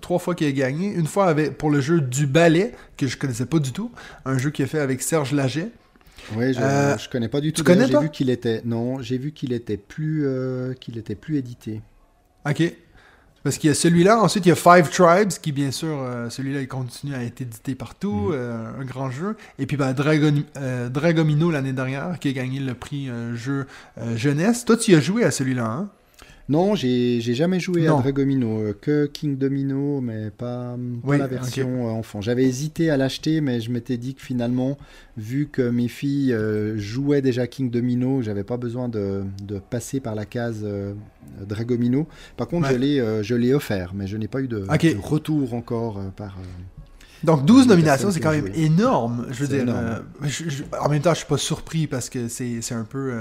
trois fois qu'il a gagné. Une fois avec, pour le jeu du ballet, que je connaissais pas du tout, un jeu qui est fait avec Serge Laget. Oui, je, ne connais pas du tout. Tu connais J'ai vu qu'il était, non, j'ai vu qu'il était plus, qu'il était plus édité. Ok. Parce qu'il y a celui-là, ensuite il y a Five Tribes, qui bien sûr, euh, celui-là il continue à être édité partout, mm. euh, un grand jeu. Et puis ben, Dragon, euh, Dragomino l'année dernière, qui a gagné le prix jeu jeunesse. Toi tu y as joué à celui-là, hein? Non, j'ai jamais joué à Dragomino, euh, que King Domino, mais pas, la version euh, enfant. J'avais hésité à l'acheter, mais je m'étais dit que finalement, vu que mes filles euh, jouaient déjà King Domino, j'avais pas besoin de, passer par la case Dragomino. Par contre, je l'ai offert, mais je n'ai pas eu de, retour encore par. donc 12 nominations, c'est quand même énorme. Je veux dire, en même temps, je suis pas surpris parce que c'est un peu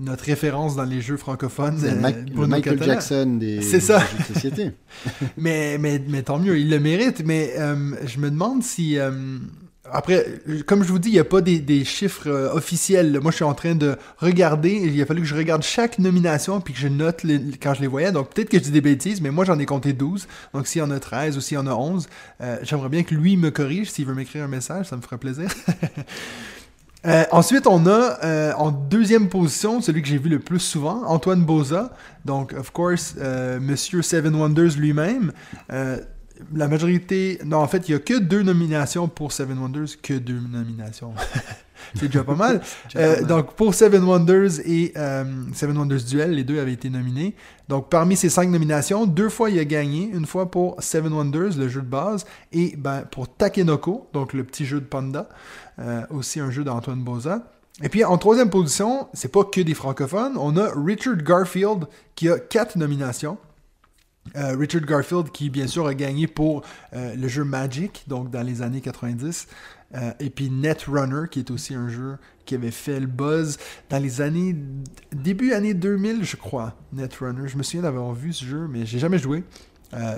notre référence dans les jeux francophones. C'est euh, Michael Jackson des, jeux de société. mais, mais, mais tant mieux, il le mérite. Mais euh, je me demande si. Euh, après, comme je vous dis, il n'y a pas des, chiffres officiels. Moi, je suis en train de regarder. Il a fallu que je regarde chaque nomination puis que je note quand je les voyais. Donc, peut-être que je dis des bêtises, mais moi, j'en ai compté 12. Donc, s'il y en a 13 ou s'il y en a 11, j'aimerais bien que lui me corrige s'il veut m'écrire un message. Ça me ferait plaisir. Euh, ensuite, on a euh, en deuxième position, celui que j'ai vu le plus souvent, Antoine Boza. Donc, of course, euh, Monsieur Seven Wonders lui-même. la majorité. Non, en fait, il n'y a que deux nominations pour Seven Wonders. Que deux nominations. C'est déjà pas mal. donc, pour Seven Wonders et Seven Wonders Duel, les deux avaient été nominés. Donc, parmi ces cinq nominations, deux fois il a gagné. Une fois pour Seven Wonders, le jeu de base, et ben, pour Takenoko, donc le petit jeu de panda. Euh, aussi un jeu d'Antoine Boza. Et puis en troisième position, c'est pas que des francophones, on a Richard Garfield qui a quatre nominations. Euh, Richard Garfield qui bien sûr a gagné pour euh, le jeu Magic, donc dans les années 90. Et puis Netrunner qui est aussi un jeu qui avait fait le buzz dans les années début années 2000 je crois. Netrunner, je me souviens d'avoir vu ce jeu mais j'ai jamais joué.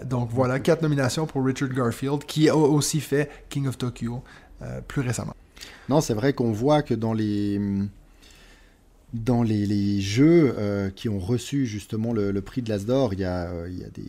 donc voilà, quatre nominations pour Richard Garfield qui a aussi fait King of Tokyo plus récemment. Non, c'est vrai qu'on voit que dans les dans les, jeux euh, qui ont reçu justement le, prix de l'Asdor, il y a, euh, il y a des,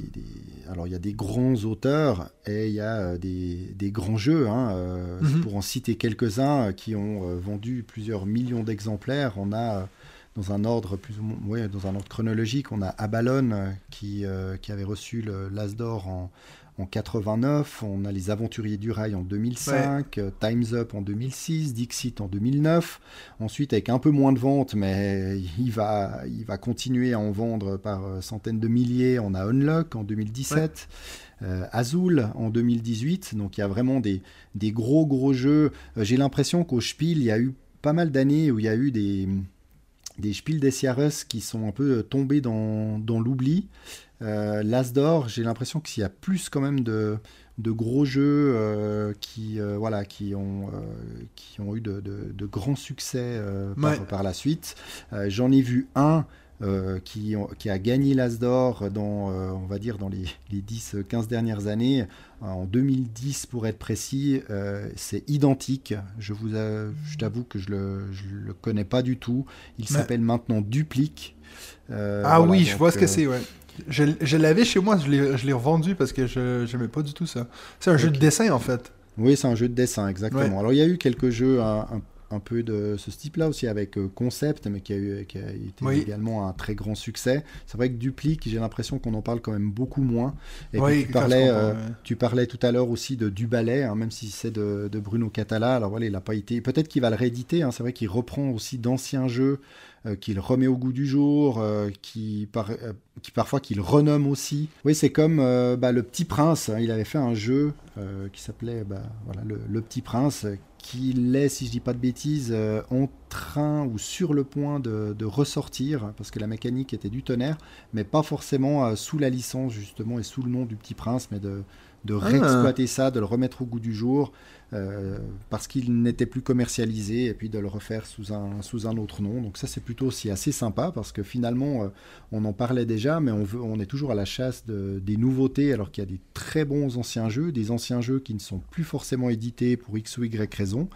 alors il y a des grands auteurs et il y a euh, des, grands jeux. Hein, mhm. Pour en citer quelques-uns qui ont vendu plusieurs millions d'exemplaires, on a dans un ordre plus ouais, dans un ordre chronologique, on a Abalone qui, qui avait reçu l'Asdor en en 89, on a les Aventuriers du Rail en 2005, euh, Time's Up en 2006, Dixit en 2009. Ensuite, avec un peu moins de ventes, mais il va, il va continuer à en vendre par euh, centaines de milliers. On a Unlock en 2017. Euh, Azul en 2018, donc il y a vraiment des, des gros gros jeux. J'ai l'impression qu'au Spiel, il y a eu pas mal d'années où il y a eu des, des Spiel des Jahres qui sont un peu tombés dans, dans l'oubli. Euh, L'As d'or, j'ai l'impression qu'il y a plus quand même de, gros jeux euh, qui, euh, voilà, qui, ont, qui ont eu de, grands succès par, la suite. J'en ai vu un qui, qui, a gagné l'As d'or dans, on va dire, dans les, les 10-15 dernières années. En 2010, pour être précis, c'est identique. Je vous, je t'avoue que je le, le connais pas du tout. Il s'appelle maintenant Duplique. ah oui, je vois ce que c'est, ouais. Je, l'avais chez moi, je l'ai revendu parce que je n'aimais pas du tout ça. C'est un jeu de dessin en fait. Oui, c'est un jeu de dessin, exactement. Alors il y a eu quelques jeux un, un, peu de ce type-là aussi avec euh, Concept, mais qui a, eu, qui a été également un très grand succès. C'est vrai que Duplique, j'ai l'impression qu'on en parle quand même beaucoup moins. Et tu, parlais, euh, tu parlais tout à l'heure aussi de Du Ballet, hein, même si c'est de, de, Bruno Catala. Alors voilà, il n'a pas été. Peut-être qu'il va le rééditer. Hein. c'est vrai qu'il reprend aussi d'anciens jeux euh, qu'il remet au goût du jour, euh, qui, euh, qui parfois qu'il renomme aussi. Oui, c'est comme bah, le Petit Prince. Hein. il avait fait un jeu qui s'appelait bah, voilà, le, Petit Prince, qu'il est, si je dis pas de bêtises, en train ou sur le point de, ressortir, parce que la mécanique était du tonnerre, mais pas forcément sous la licence justement et sous le nom du Petit Prince, mais de, de ah. réexploiter ça, de le remettre au goût du jour. Euh, parce qu'il n'était plus commercialisé et puis de le refaire sous un, sous un autre nom. Donc ça c'est plutôt aussi assez sympa parce que finalement euh, on en parlait déjà mais on, veut, on est toujours à la chasse de, des nouveautés alors qu'il y a des très bons anciens jeux, des anciens jeux qui ne sont plus forcément édités pour X ou Y raison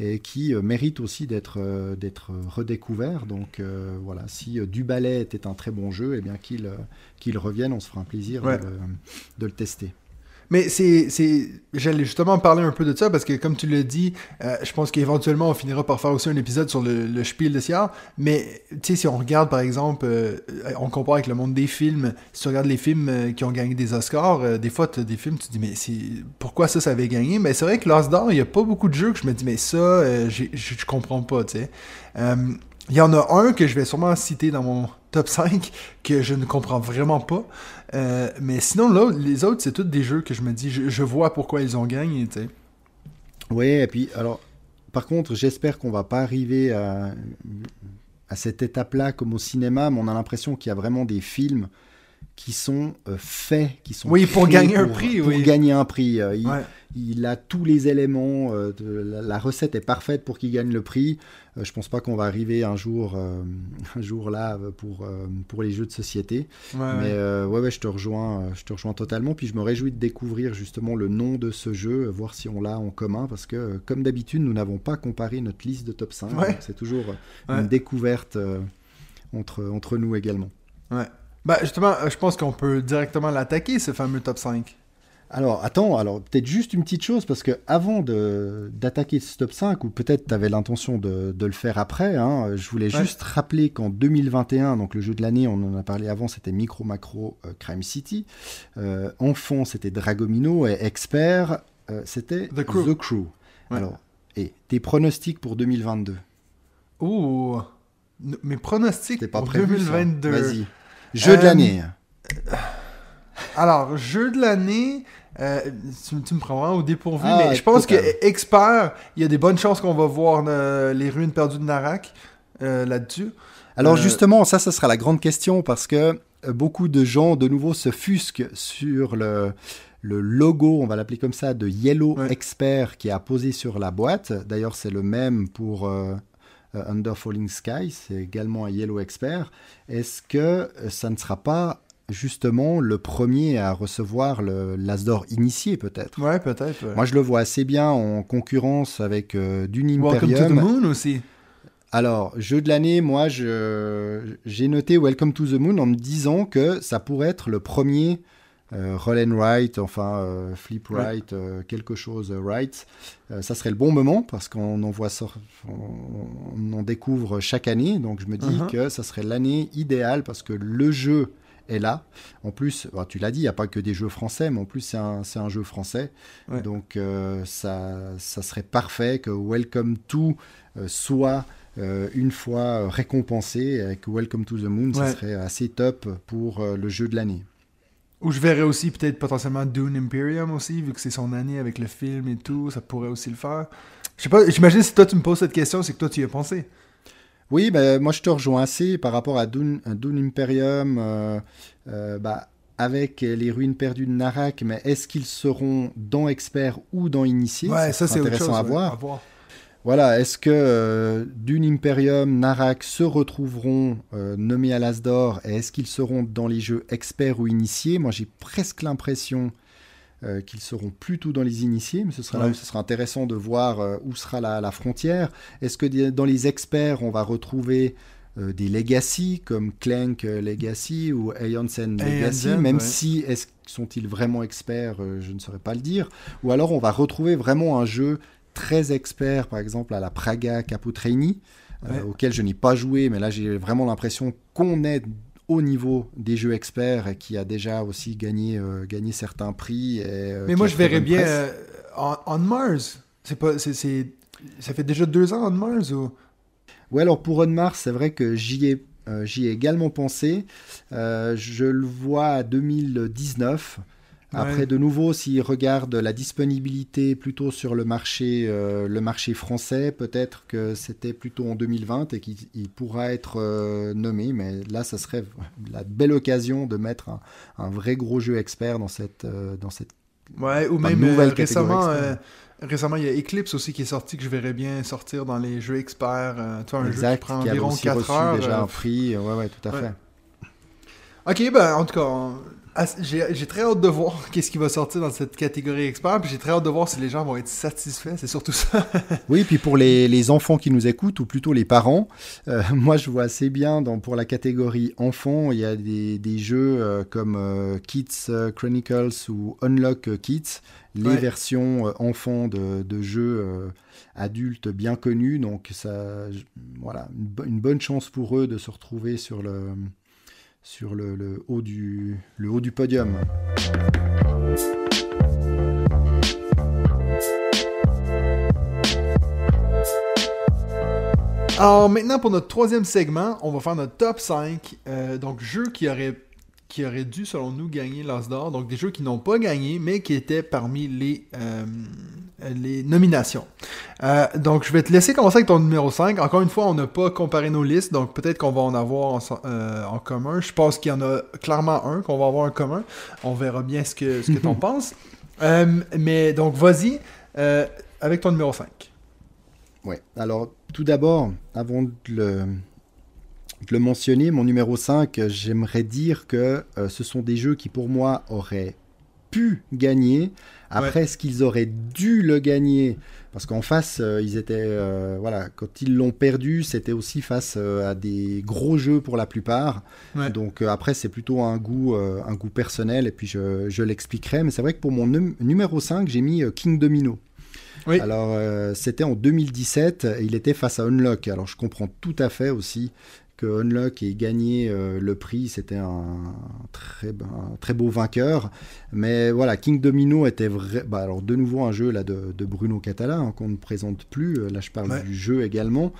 et qui euh, méritent aussi d'être d'être redécouverts. Donc voilà, si Du Ballet était un très bon jeu, et eh bien qu'il qu'il revienne, on se fera un plaisir de, de le tester. Mais c'est, j'allais justement parler un peu de ça parce que comme tu l'as dit, euh, je pense qu'éventuellement on finira par faire aussi un épisode sur le, le Spiel de Sierra. Mais tu sais, si on regarde par exemple, euh, on compare avec le monde des films, si tu regardes les films euh, qui ont gagné des Oscars, des fois tu des films, tu te dis mais pourquoi ça, ça avait gagné? Mais c'est vrai que l'Os d'or, il y a pas beaucoup de jeux que je me dis mais ça, je comprends pas, tu sais. Il y en a un que je vais sûrement citer dans mon top 5 que je ne comprends vraiment pas. Euh, mais sinon, les autres, c'est tous des jeux que je me dis, je, vois pourquoi ils ont gagné, tu sais. Oui, et puis, alors, par contre, j'espère qu'on va pas arriver à, à cette étape-là comme au cinéma, mais on a l'impression qu'il y a vraiment des films qui sont euh, faits, qui sont oui pour gagner un prix, pour gagner un prix. Euh, il, a tous les éléments, euh, la, recette est parfaite pour qu'il gagne le prix. Je pense pas qu'on va arriver un jour, un jour là pour pour les jeux de société. Mais ouais. ouais, je te rejoins, je te rejoins totalement. Puis je me réjouis de découvrir justement le nom de ce jeu, voir si on l'a en commun, parce que comme d'habitude, nous n'avons pas comparé notre liste de top 5. C'est toujours une découverte entre entre nous également. Ouais. Bah, justement, euh, je pense qu'on peut directement l'attaquer, ce fameux top 5. Alors, attends, alors peut-être juste une petite chose, parce que avant d'attaquer ce top 5, ou peut-être tu avais l'intention de, de, le faire après, hein, je voulais juste rappeler qu'en 2021, donc le jeu de l'année, on en a parlé avant, c'était Micro Macro euh, Crime City. Euh, enfant, c'était Dragomino, et expert, c'était The Crew. Alors, et tes pronostics pour 2022 Ouh, mes pronostics pour 2022. Vas-y. Jeu de l'année. Euh, alors, jeu de l'année, euh, tu, me prends vraiment au dépourvu, ah, mais je pense que expert, il y a des bonnes chances qu'on va voir euh, les ruines perdues de Narak là-dessus. Alors justement, ça, ce sera la grande question parce que beaucoup de gens, de nouveau, se fusquent sur le, le logo, on va l'appeler comme ça, de Yellow Expert qui est apposé sur la boîte. D'ailleurs, c'est le même pour euh, Under Falling Sky, c'est également un Yellow Expert. Est-ce que euh, ça ne sera pas justement le premier à recevoir le l'Asdor initié peut-être Ouais, peut-être. Moi, je le vois assez bien en concurrence avec euh, Dune Imperium. Welcome to the Moon aussi. Alors, jeu de l'année, moi, j'ai noté Welcome to the Moon en me disant que ça pourrait être le premier euh, roll and write, enfin euh, flip write, euh, quelque chose write, ça serait le bon moment parce qu'on en voit on, en découvre chaque année. Donc je me dis uh-huh. que ça serait l'année idéale parce que le jeu est là. En plus, bah, tu l'as dit, il n'y a pas que des jeux français, mais en plus c'est un, un, jeu français. Donc ça, ça serait parfait que Welcome to soit une fois récompensé avec Welcome to the Moon, ça serait assez top pour le jeu de l'année. Ou je verrais aussi peut-être potentiellement Dune Imperium aussi, vu que c'est son année avec le film et tout, ça pourrait aussi le faire. Je sais pas, j'imagine si toi tu me poses cette question, c'est que toi tu y as pensé. Oui, ben, moi je te rejoins assez par rapport à Dune, Imperium, euh, euh, bah, avec les ruines perdues de Narak, mais est-ce qu'ils seront dans Expert ou dans Initié Ouais, ça, c'est intéressant à, voir. à voir. Voilà, est-ce que euh, Dune Imperium, Narak se retrouveront nommés à l'As d'or et est-ce qu'ils seront dans les jeux experts ou initiés? Moi j'ai presque l'impression euh, qu'ils seront plutôt dans les initiés, mais ce sera là où ce sera intéressant de voir où sera la, frontière. Est-ce que dans les experts on va retrouver des legacy comme Clank Legacy ou Aeonsen Legacy, même si sont-ils vraiment experts, je ne saurais pas le dire. Ou alors on va retrouver vraiment un jeu très expert, par exemple, à la Praga Caputrini, euh, auquel je n'ai pas joué, mais là j'ai vraiment l'impression qu'on est au niveau des jeux experts et qui a déjà aussi gagné, euh, gagné certains prix. Euh, mais moi je verrais bien On, Mars. C'est pas, c'est, ça fait déjà deux ans On Mars ou... Ouais, alors pour On Mars, c'est vrai que j'y ai, j'y ai également pensé. je le vois à 2019. Après, de nouveau, s'il regarde la disponibilité plutôt sur le marché, euh, le marché français, peut-être que c'était plutôt en 2020 et qu'il pourra être euh, nommé. Mais là, ça serait la belle occasion de mettre un, vrai gros jeu expert dans cette, euh, dans cette Ouais, ou même euh, récemment, récemment, il y a Eclipse aussi qui est sorti que je verrais bien sortir dans les jeux experts. Tu vois, un jeu qui prend environ 4 heures. déjà un prix, ouais, ouais, tout à fait. Ok, ben en tout cas, j'ai très hâte de voir qu'est-ce qui va sortir dans cette catégorie expert, puis j'ai très hâte de voir si les gens vont être satisfaits, c'est surtout ça. oui, puis pour les, les, enfants qui nous écoutent, ou plutôt les parents, euh, moi je vois assez bien dans, pour la catégorie enfants, il y a des, des jeux euh, comme euh, Kids Chronicles ou Unlock Kids, les versions enfants de, de jeux adultes bien connus, donc ça, voilà, une bonne chance pour eux de se retrouver sur le sur le, haut, du, le haut du podium. Alors maintenant pour notre troisième segment, on va faire notre top 5, euh, donc jeux qui auraient qui auraient dû, selon nous, gagner l'As d'or. Donc des jeux qui n'ont pas gagné, mais qui étaient parmi les, euh, les nominations. Euh, donc je vais te laisser commencer avec ton numéro 5. Encore une fois, on n'a pas comparé nos listes, donc peut-être qu'on va en avoir en, euh, en commun. Je pense qu'il y en a clairement un qu'on va avoir en commun. On verra bien ce que, ce que tu en penses. mais donc vas-y avec ton numéro 5. Oui, alors tout d'abord, avant de le de le mentionner, mon numéro 5, j'aimerais dire que euh, ce sont des jeux qui pour moi auraient pu gagner. Après, est-ce qu'ils auraient dû le gagner? Parce qu'en face, euh, ils étaient, euh, voilà, quand ils l'ont perdu, c'était aussi face à des gros jeux pour la plupart. Donc après, c'est plutôt un goût, un goût personnel, et puis je, je l'expliquerai. Mais c'est vrai que pour mon numéro 5, j'ai mis King Domino. Oui. Alors, c'était en 2017, il était face à Unlock. Alors, je comprends tout à fait aussi que Unlock ait gagné euh, le prix, c'était un très, très beau vainqueur. Mais voilà, King Domino était vrai. Bah, alors de nouveau un jeu là de, Bruno Catala hein, qu'on ne présente plus. Euh, là, je parle du jeu également.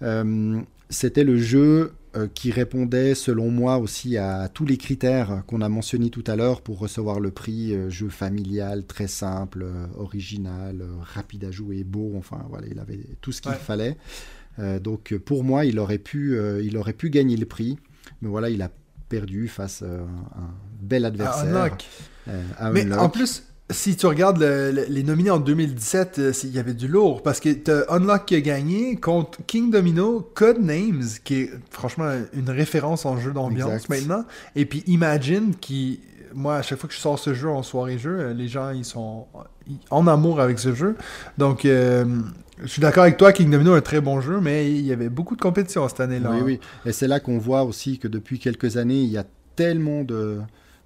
Euh, c'était le jeu qui répondait, selon moi, aussi à tous les critères qu'on a mentionnés tout à l'heure pour recevoir le prix. jeu familial, très simple, original, rapide à jouer, beau. Enfin, voilà, il avait tout ce qu'il fallait. Euh, donc pour moi, il aurait, pu, euh, il aurait pu gagner le prix, mais voilà, il a perdu face à un bel adversaire. mais en plus, si tu regardes les nominés en 2017, euh, il y avait du lourd parce que tu Unlock qui a gagné contre King Domino, Code Names, qui est franchement une référence en jeu d'ambiance maintenant, et puis Imagine qui moi, à chaque fois que je sors ce jeu en soirée jeu, les gens ils sont en amour avec ce jeu. Donc, je suis d'accord avec toi, King Domino est un très bon jeu, mais il y avait beaucoup de compétition cette année-là. Oui, oui. Et c'est là qu'on voit aussi que depuis quelques années, il y a tellement de,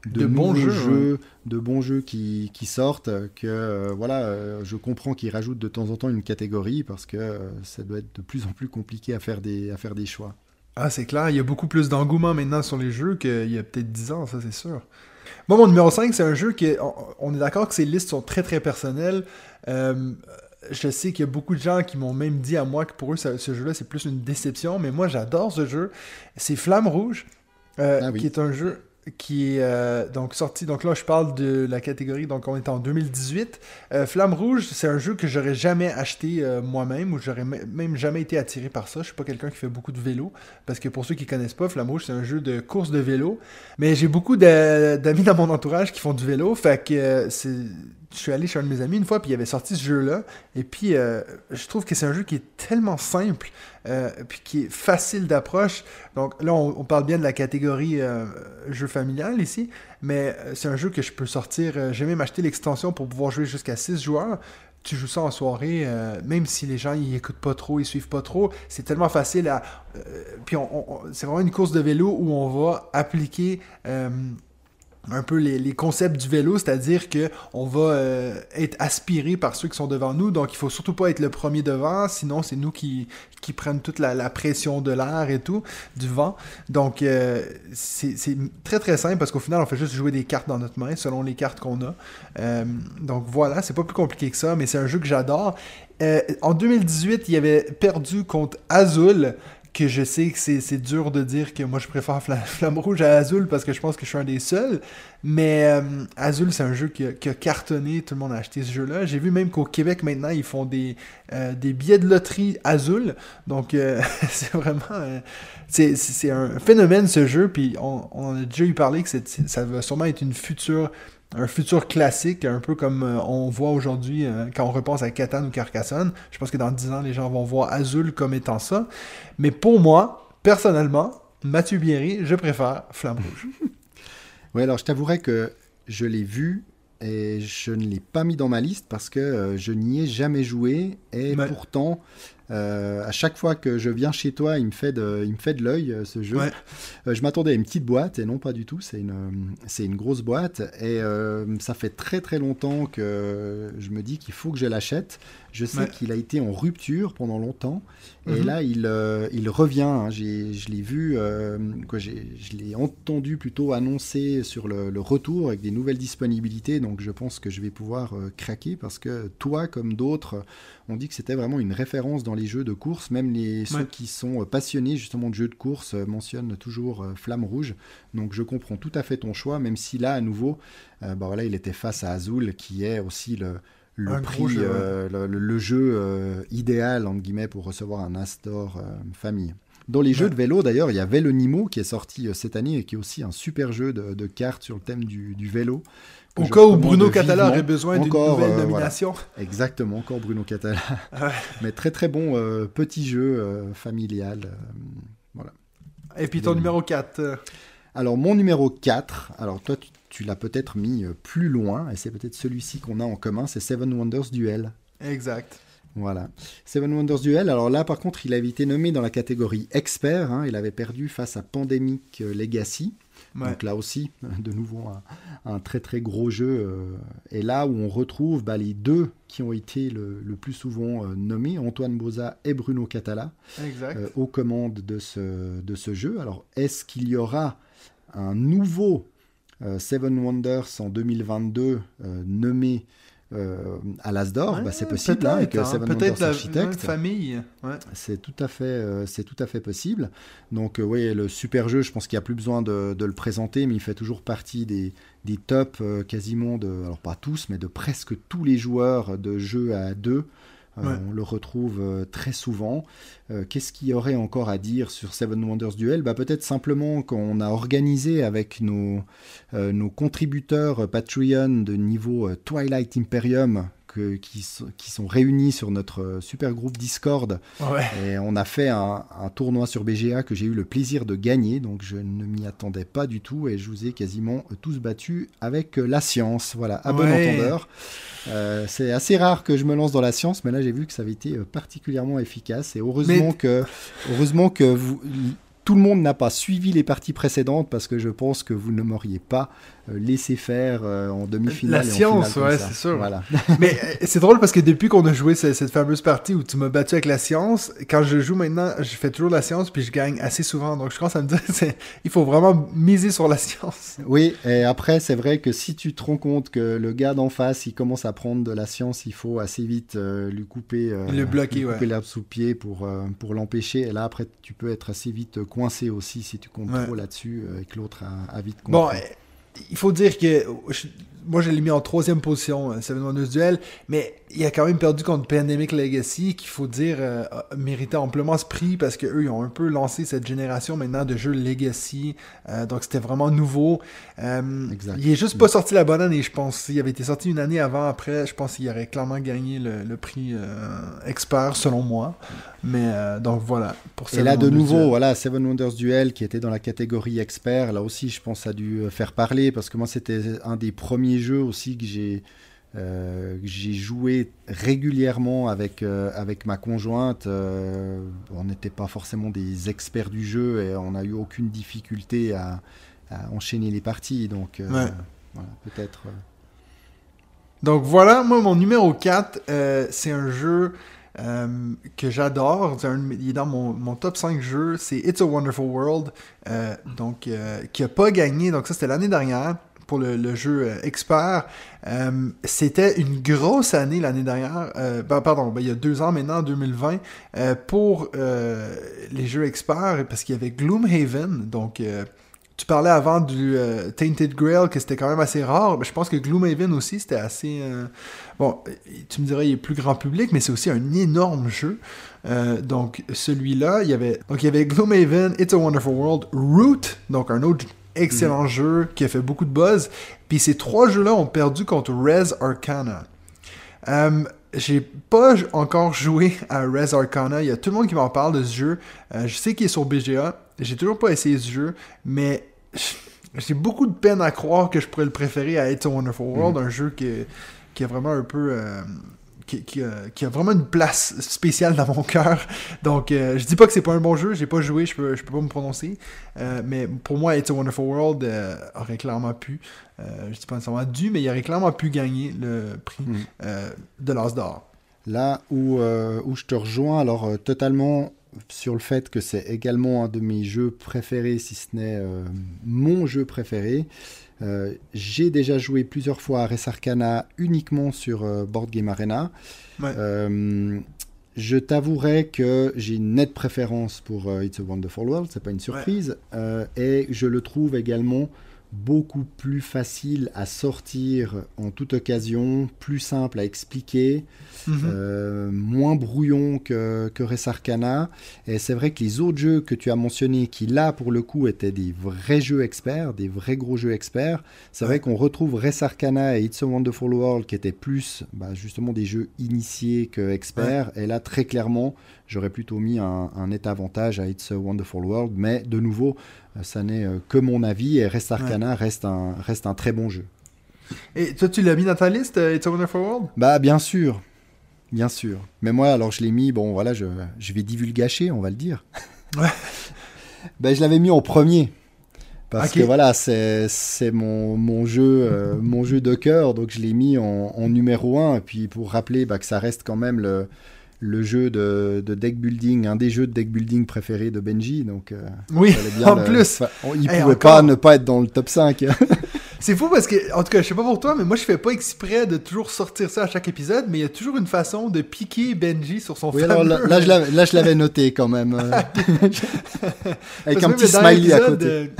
de, bons jeux, de bons jeux qui, qui sortent que euh, voilà, euh, je comprends qu'ils rajoutent de temps en temps une catégorie parce que euh, ça doit être de plus en plus compliqué à faire des, à faire des choix. Ah, c'est clair, il y a beaucoup plus d'engouement maintenant sur les jeux qu'il y a peut-être 10 ans, ça c'est sûr. Moi, mon numéro 5, c'est un jeu qui. On, est d'accord que ces listes sont très très personnelles je sais qu'il y a beaucoup de gens qui m'ont même dit à moi que pour eux, ce jeu-là, c'est plus une déception, mais moi, j'adore ce jeu. C'est Flamme Rouge, euh, ah qui est un jeu qui est euh, donc sorti. Donc là, je parle de la catégorie, donc on est en 2018. Euh, Flamme Rouge, c'est un jeu que j'aurais jamais acheté moi-même ou j'aurais même jamais été attiré par ça. Je suis pas quelqu'un qui fait beaucoup de vélo parce que pour ceux qui connaissent pas, Flamme Rouge, c'est un jeu de course de vélo. Mais j'ai beaucoup d'amis dans mon entourage qui font du vélo, fait que c'est je suis allé chez un de mes amis une fois, puis il avait sorti ce jeu-là. Et puis, euh, je trouve que c'est un jeu qui est tellement simple, euh, puis qui est facile d'approche. Donc là, on, parle bien de la catégorie euh, jeu familial ici, mais c'est un jeu que je peux sortir. J'ai même acheté l'extension pour pouvoir jouer jusqu'à 6 joueurs. Tu joues ça en soirée, même si les gens ils écoutent pas trop, ils suivent pas trop, c'est tellement facile à. puis c'est vraiment une course de vélo où on va appliquer un peu les, concepts du vélo, c'est-à-dire que on va euh, être aspiré par ceux qui sont devant nous, donc il faut surtout pas être le premier devant, sinon c'est nous qui, qui toute la, pression de l'air et tout, du vent. Donc euh, c'est très très simple parce qu'au final on fait juste jouer des cartes dans notre main selon les cartes qu'on a. Euh, donc voilà, c'est pas plus compliqué que ça, mais c'est un jeu que j'adore. en 2018, il avait perdu contre Azul, que je sais que c'est dur de dire que moi je préfère Flamme Rouge à Azul parce que je pense que je suis un des seuls. Mais euh, Azul, c'est un jeu qui a, cartonné, tout le monde a acheté ce jeu-là. J'ai vu même qu'au Québec maintenant, ils font des, euh, des billets de loterie Azul. Donc euh, c'est vraiment. c'est un phénomène ce jeu, puis on, on, a déjà eu parlé que ça va sûrement être une future un futur classique, un peu comme on voit aujourd'hui quand on repense à Catan ou Carcassonne. Je pense que dans 10 ans, les gens vont voir Azul comme étant ça. Mais pour moi, personnellement, Mathieu Bierry, je préfère Flamme Rouge. oui, alors je t'avouerai que je l'ai vu et je ne l'ai pas mis dans ma liste parce que je n'y ai jamais joué et pourtant euh, à chaque fois que je viens chez toi, il me fait de, il me fait de l'œil euh, ce jeu. Euh, je m'attendais à une petite boîte et non pas du tout. C'est une, c'est une grosse boîte et ça fait très très longtemps que je me dis qu'il faut que je l'achète. Je sais qu'il a été en rupture pendant longtemps et mhm. là il, il revient. Hein. je l'ai vu, quoi, je l'ai entendu plutôt annoncer sur le, le, retour avec des nouvelles disponibilités. Donc je pense que je vais pouvoir craquer parce que toi comme d'autres on dit que c'était vraiment une référence dans les jeux de course. Même les, ceux qui sont euh, passionnés justement de jeux de course euh, mentionnent toujours euh, Flamme Rouge. Donc je comprends tout à fait ton choix, même si là, à nouveau, bah voilà, il était face à Azul, qui est aussi le, le prix, jeu, le, jeu idéal, entre guillemets, pour recevoir un Astor famille. Dans les jeux de vélo, d'ailleurs, il y a Vélo Nimo qui est sorti cette année et qui est aussi un super jeu de, cartes sur le thème du vélo. Au cas où Bruno Catala aurait besoin d'une nouvelle euh, nomination. Exactement, encore Bruno Catala. Mais très très bon euh, petit jeu euh, familial. voilà. Et puis ton numéro 4 Alors mon numéro 4, alors toi tu, l'as peut-être mis plus loin, et c'est peut-être celui-ci qu'on a en commun, c'est Seven Wonders Duel. Exact. Voilà. Seven Wonders Duel, alors là par contre il avait été nommé dans la catégorie expert, hein. il avait perdu face à Pandemic Legacy. Donc là aussi, de nouveau, un, très très gros jeu. Euh, et là où on retrouve bah, les deux qui ont été le, plus souvent euh, nommés, Antoine Boza et Bruno Catala, euh, aux commandes de ce, de ce jeu. Alors, est-ce qu'il y aura un nouveau Seven Wonders en 2022 nommé euh, à l'Asdor, bah, c'est possible hein, avec hein, Seven Wonders la, famille. C'est tout à fait, euh, c'est tout à fait possible. Donc euh, oui, le super jeu, je pense qu'il n'y a plus besoin de, le présenter, mais il fait toujours partie des, des tops quasiment de, alors pas tous, mais de presque tous les joueurs de jeux à deux. On le retrouve très souvent. Qu'est-ce qu'il y aurait encore à dire sur Seven Wonders Duel? Bah, Peut-être simplement qu'on a organisé avec nos, nos contributeurs Patreon de niveau Twilight Imperium qui, sont réunis sur notre euh, super groupe Discord. Et on a fait un, tournoi sur BGA que j'ai eu le plaisir de gagner, donc je ne m'y attendais pas du tout et je vous ai quasiment tous battus avec euh, la science. Voilà, à bon entendeur. Euh, c'est assez rare que je me lance dans la science, mais là j'ai vu que ça avait été particulièrement efficace et heureusement que, heureusement que vous tout le monde n'a pas suivi les parties précédentes parce que je pense que vous ne m'auriez pas euh, laisser faire euh, en demi-finale. La science, ouais, c'est sûr. Voilà. Mais euh, c'est drôle parce que depuis qu'on a joué cette, fameuse partie où tu m'as battu avec la science, quand je joue maintenant, je fais toujours la science puis je gagne assez souvent. Donc je commence à me dire, il faut vraiment miser sur la science. Oui, et après, c'est vrai que si tu te rends compte que le gars d'en face, il commence à prendre de la science, il faut assez vite lui couper, le bloquer, lui couper l'herbe sous pied pour, pour l'empêcher. Et là, après, tu peux être assez vite coincé aussi si tu comptes trop là-dessus et que l'autre a, vite compris. Bon, il faut dire que moi, je l'ai mis en troisième position, euh, Seven Wonders Duel, mais il a quand même perdu contre Pandemic Legacy, qu'il faut dire euh, méritait amplement ce prix parce qu'eux, ils ont un peu lancé cette génération maintenant de jeux Legacy, euh, donc c'était vraiment nouveau. Il est juste pas sorti la bonne année, je pense. Il avait été sorti une année avant, après, je pense qu'il aurait clairement gagné le, prix expert, selon moi. Mais donc voilà. Pour Et là, de nouveau, voilà, Seven Wonders Duel qui était dans la catégorie expert, là aussi, je pense, ça a dû faire parler parce que moi, c'était un des premiers jeu aussi que j'ai euh, j'ai joué régulièrement avec, euh, avec ma conjointe. Euh, on n'était pas forcément des experts du jeu et on n'a eu aucune difficulté à, enchaîner les parties. Donc, voilà, peut-être. Donc voilà, moi, mon numéro 4, c'est un jeu que j'adore. Il est dans mon, mon, top 5 jeux. C'est It's a Wonderful World, donc, qui n'a pas gagné. Donc ça, c'était l'année dernière pour le, jeu euh, expert. Euh, c'était une grosse année l'année dernière, euh, ben, pardon, ben, il y a deux ans maintenant, en 2020, pour les jeux experts, parce qu'il y avait Gloomhaven, donc tu parlais avant du Tainted Grail, que c'était quand même assez rare. mais je pense que Gloomhaven aussi, c'était assez... bon, tu me dirais, il est plus grand public, mais c'est aussi un énorme jeu. donc, celui-là, il y avait... Donc, il y avait Gloomhaven, It's a Wonderful World, Root, donc un autre excellent mhm. jeu qui a fait beaucoup de buzz. Puis ces trois jeux-là ont perdu contre Res Arcana. Euh, j'ai pas encore joué à Res Arcana. Il y a tout le monde qui m'en parle de ce jeu. Euh, je sais qu'il est sur BGA. J'ai toujours pas essayé ce jeu, mais j'ai beaucoup de peine à croire que je pourrais le préférer à It's a Wonderful World, mhm. un jeu qui, qui est vraiment un peu euh, euh, qui, a vraiment une place spéciale dans mon cœur. Donc, euh, je dis pas que c'est pas un bon jeu, j'ai pas joué, je peux, je peux pas me prononcer. Euh, mais pour moi, It's a Wonderful World aurait clairement pu, je dis pas nécessairement dû, mais il aurait clairement pu gagner le prix mm. de l'As d'or. Là où, où je te rejoins, alors totalement sur le fait que c'est également un de mes jeux préférés, si ce n'est mon jeu préféré. Euh, j'ai déjà joué plusieurs fois à Res Arcana uniquement sur euh, Board Game Arena. Euh, je t'avouerai que j'ai une nette préférence pour It's a Wonderful World, c'est pas une surprise, et je le trouve également beaucoup plus facile à sortir en toute occasion, plus simple à expliquer, mhm. euh, moins brouillon que, que Res Arcana. Et c'est vrai que les autres jeux que tu as mentionnés, qui là pour le coup étaient des vrais jeux experts, des vrais gros jeux experts, c'est vrai qu'on retrouve Res Arcana et It's a Wonderful World qui étaient plus bah, justement des jeux initiés que experts. Et là très clairement, j'aurais plutôt mis un, un net avantage à It's a Wonderful World. Mais de nouveau, euh, ça n'est euh, que mon avis et Rest Arcana reste, un, reste un très bon jeu. Et toi, tu l'as mis dans ta liste, It's a Wonderful World? Bah, bien sûr. Bien sûr. Mais moi, alors, je l'ai mis, bon, voilà, je, je vais divulgacher, on va le dire. Ouais. ben, je l'avais mis en premier. Parce que voilà, c'est mon, mon, jeu, mon jeu de cœur, donc je l'ai mis en, en, numéro 1. Et puis pour rappeler bah, que ça reste quand même le, le jeu de, deck building, un des jeux de deck building préférés de Benji. Donc, euh, oui, en plus. il ne pouvait pas ne pas être dans le top 5. C'est fou parce que, en tout cas, je sais pas pour toi, mais moi je fais pas exprès de toujours sortir ça à chaque épisode, mais il y a toujours une façon de piquer Benji sur son oui, alors là, je l'avais noté quand même. Euh. Avec un petit smiley à côté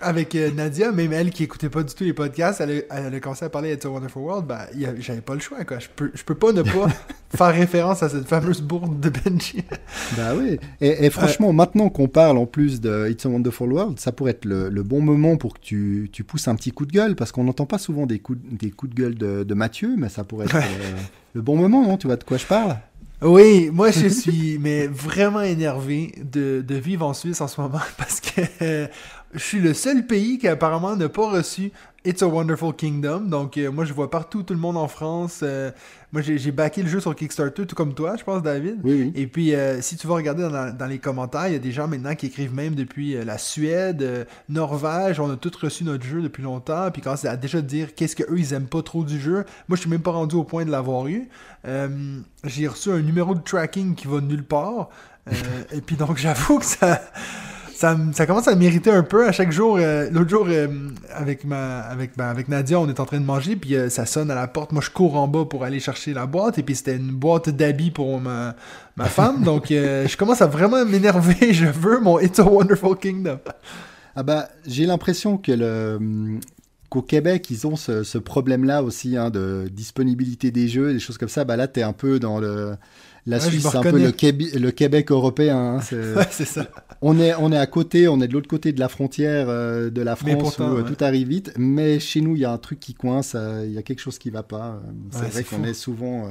avec euh, Nadia, même elle qui écoutait pas du tout les podcasts, elle a, elle a commencé à parler de Wonderful World, ben, j'avais pas le choix, quoi. Je peux, je peux pas ne pas faire référence à cette fameuse bourde de Benji. bah oui. Et, franchement, maintenant qu'on parle en plus de It's a Wonderful World, ça pourrait être le, bon moment pour que tu, tu, pousses un petit coup de gueule, parce qu'on n'entend pas souvent des coups, des coups de gueule de, de Mathieu, mais ça pourrait être euh, le bon moment, non Tu vois de quoi je parle? Oui, moi je suis mais vraiment énervé de, de, vivre en Suisse en ce moment parce que je suis le seul pays qui apparemment n'a pas reçu It's a Wonderful Kingdom. Donc, euh, moi, je vois partout tout le monde en France. Euh, moi, j'ai backé le jeu sur Kickstarter, tout comme toi, je pense, David. Oui, Et puis, euh, si tu vas regarder dans, les commentaires, il y a des gens maintenant qui écrivent même depuis la Suède, Norvège. On a tous reçu notre jeu depuis longtemps. Puis, quand c'est à déjà dire qu'est-ce qu'eux, ils aiment pas trop du jeu. Moi, je suis même pas rendu au point de l'avoir eu. j'ai reçu un numéro de tracking qui va nulle part. et puis, donc, j'avoue que ça ça, commence à mériter un peu à chaque jour. Euh, l'autre jour, euh, avec ma avec, ben, avec Nadia, on est en train de manger, puis euh, ça sonne à la porte. Moi, je cours en bas pour aller chercher la boîte, et puis c'était une boîte d'habits pour ma, ma femme. donc, je commence à vraiment m'énerver. Je veux mon It's a Wonderful Kingdom. Ah bah, j'ai l'impression que le qu'au Québec, ils ont ce, ce problème-là aussi hein, de disponibilité des jeux, des choses comme ça. Bah là, t'es un peu dans le la Suisse, c'est un peu le, le, Québec européen. Hein, c'est ça. On est, on est à côté, on est de l'autre côté de la frontière euh, de la France où euh, tout arrive vite. Mais chez nous, il y a un truc qui coince, euh, il y a quelque chose qui va pas. C'est vrai qu'on est souvent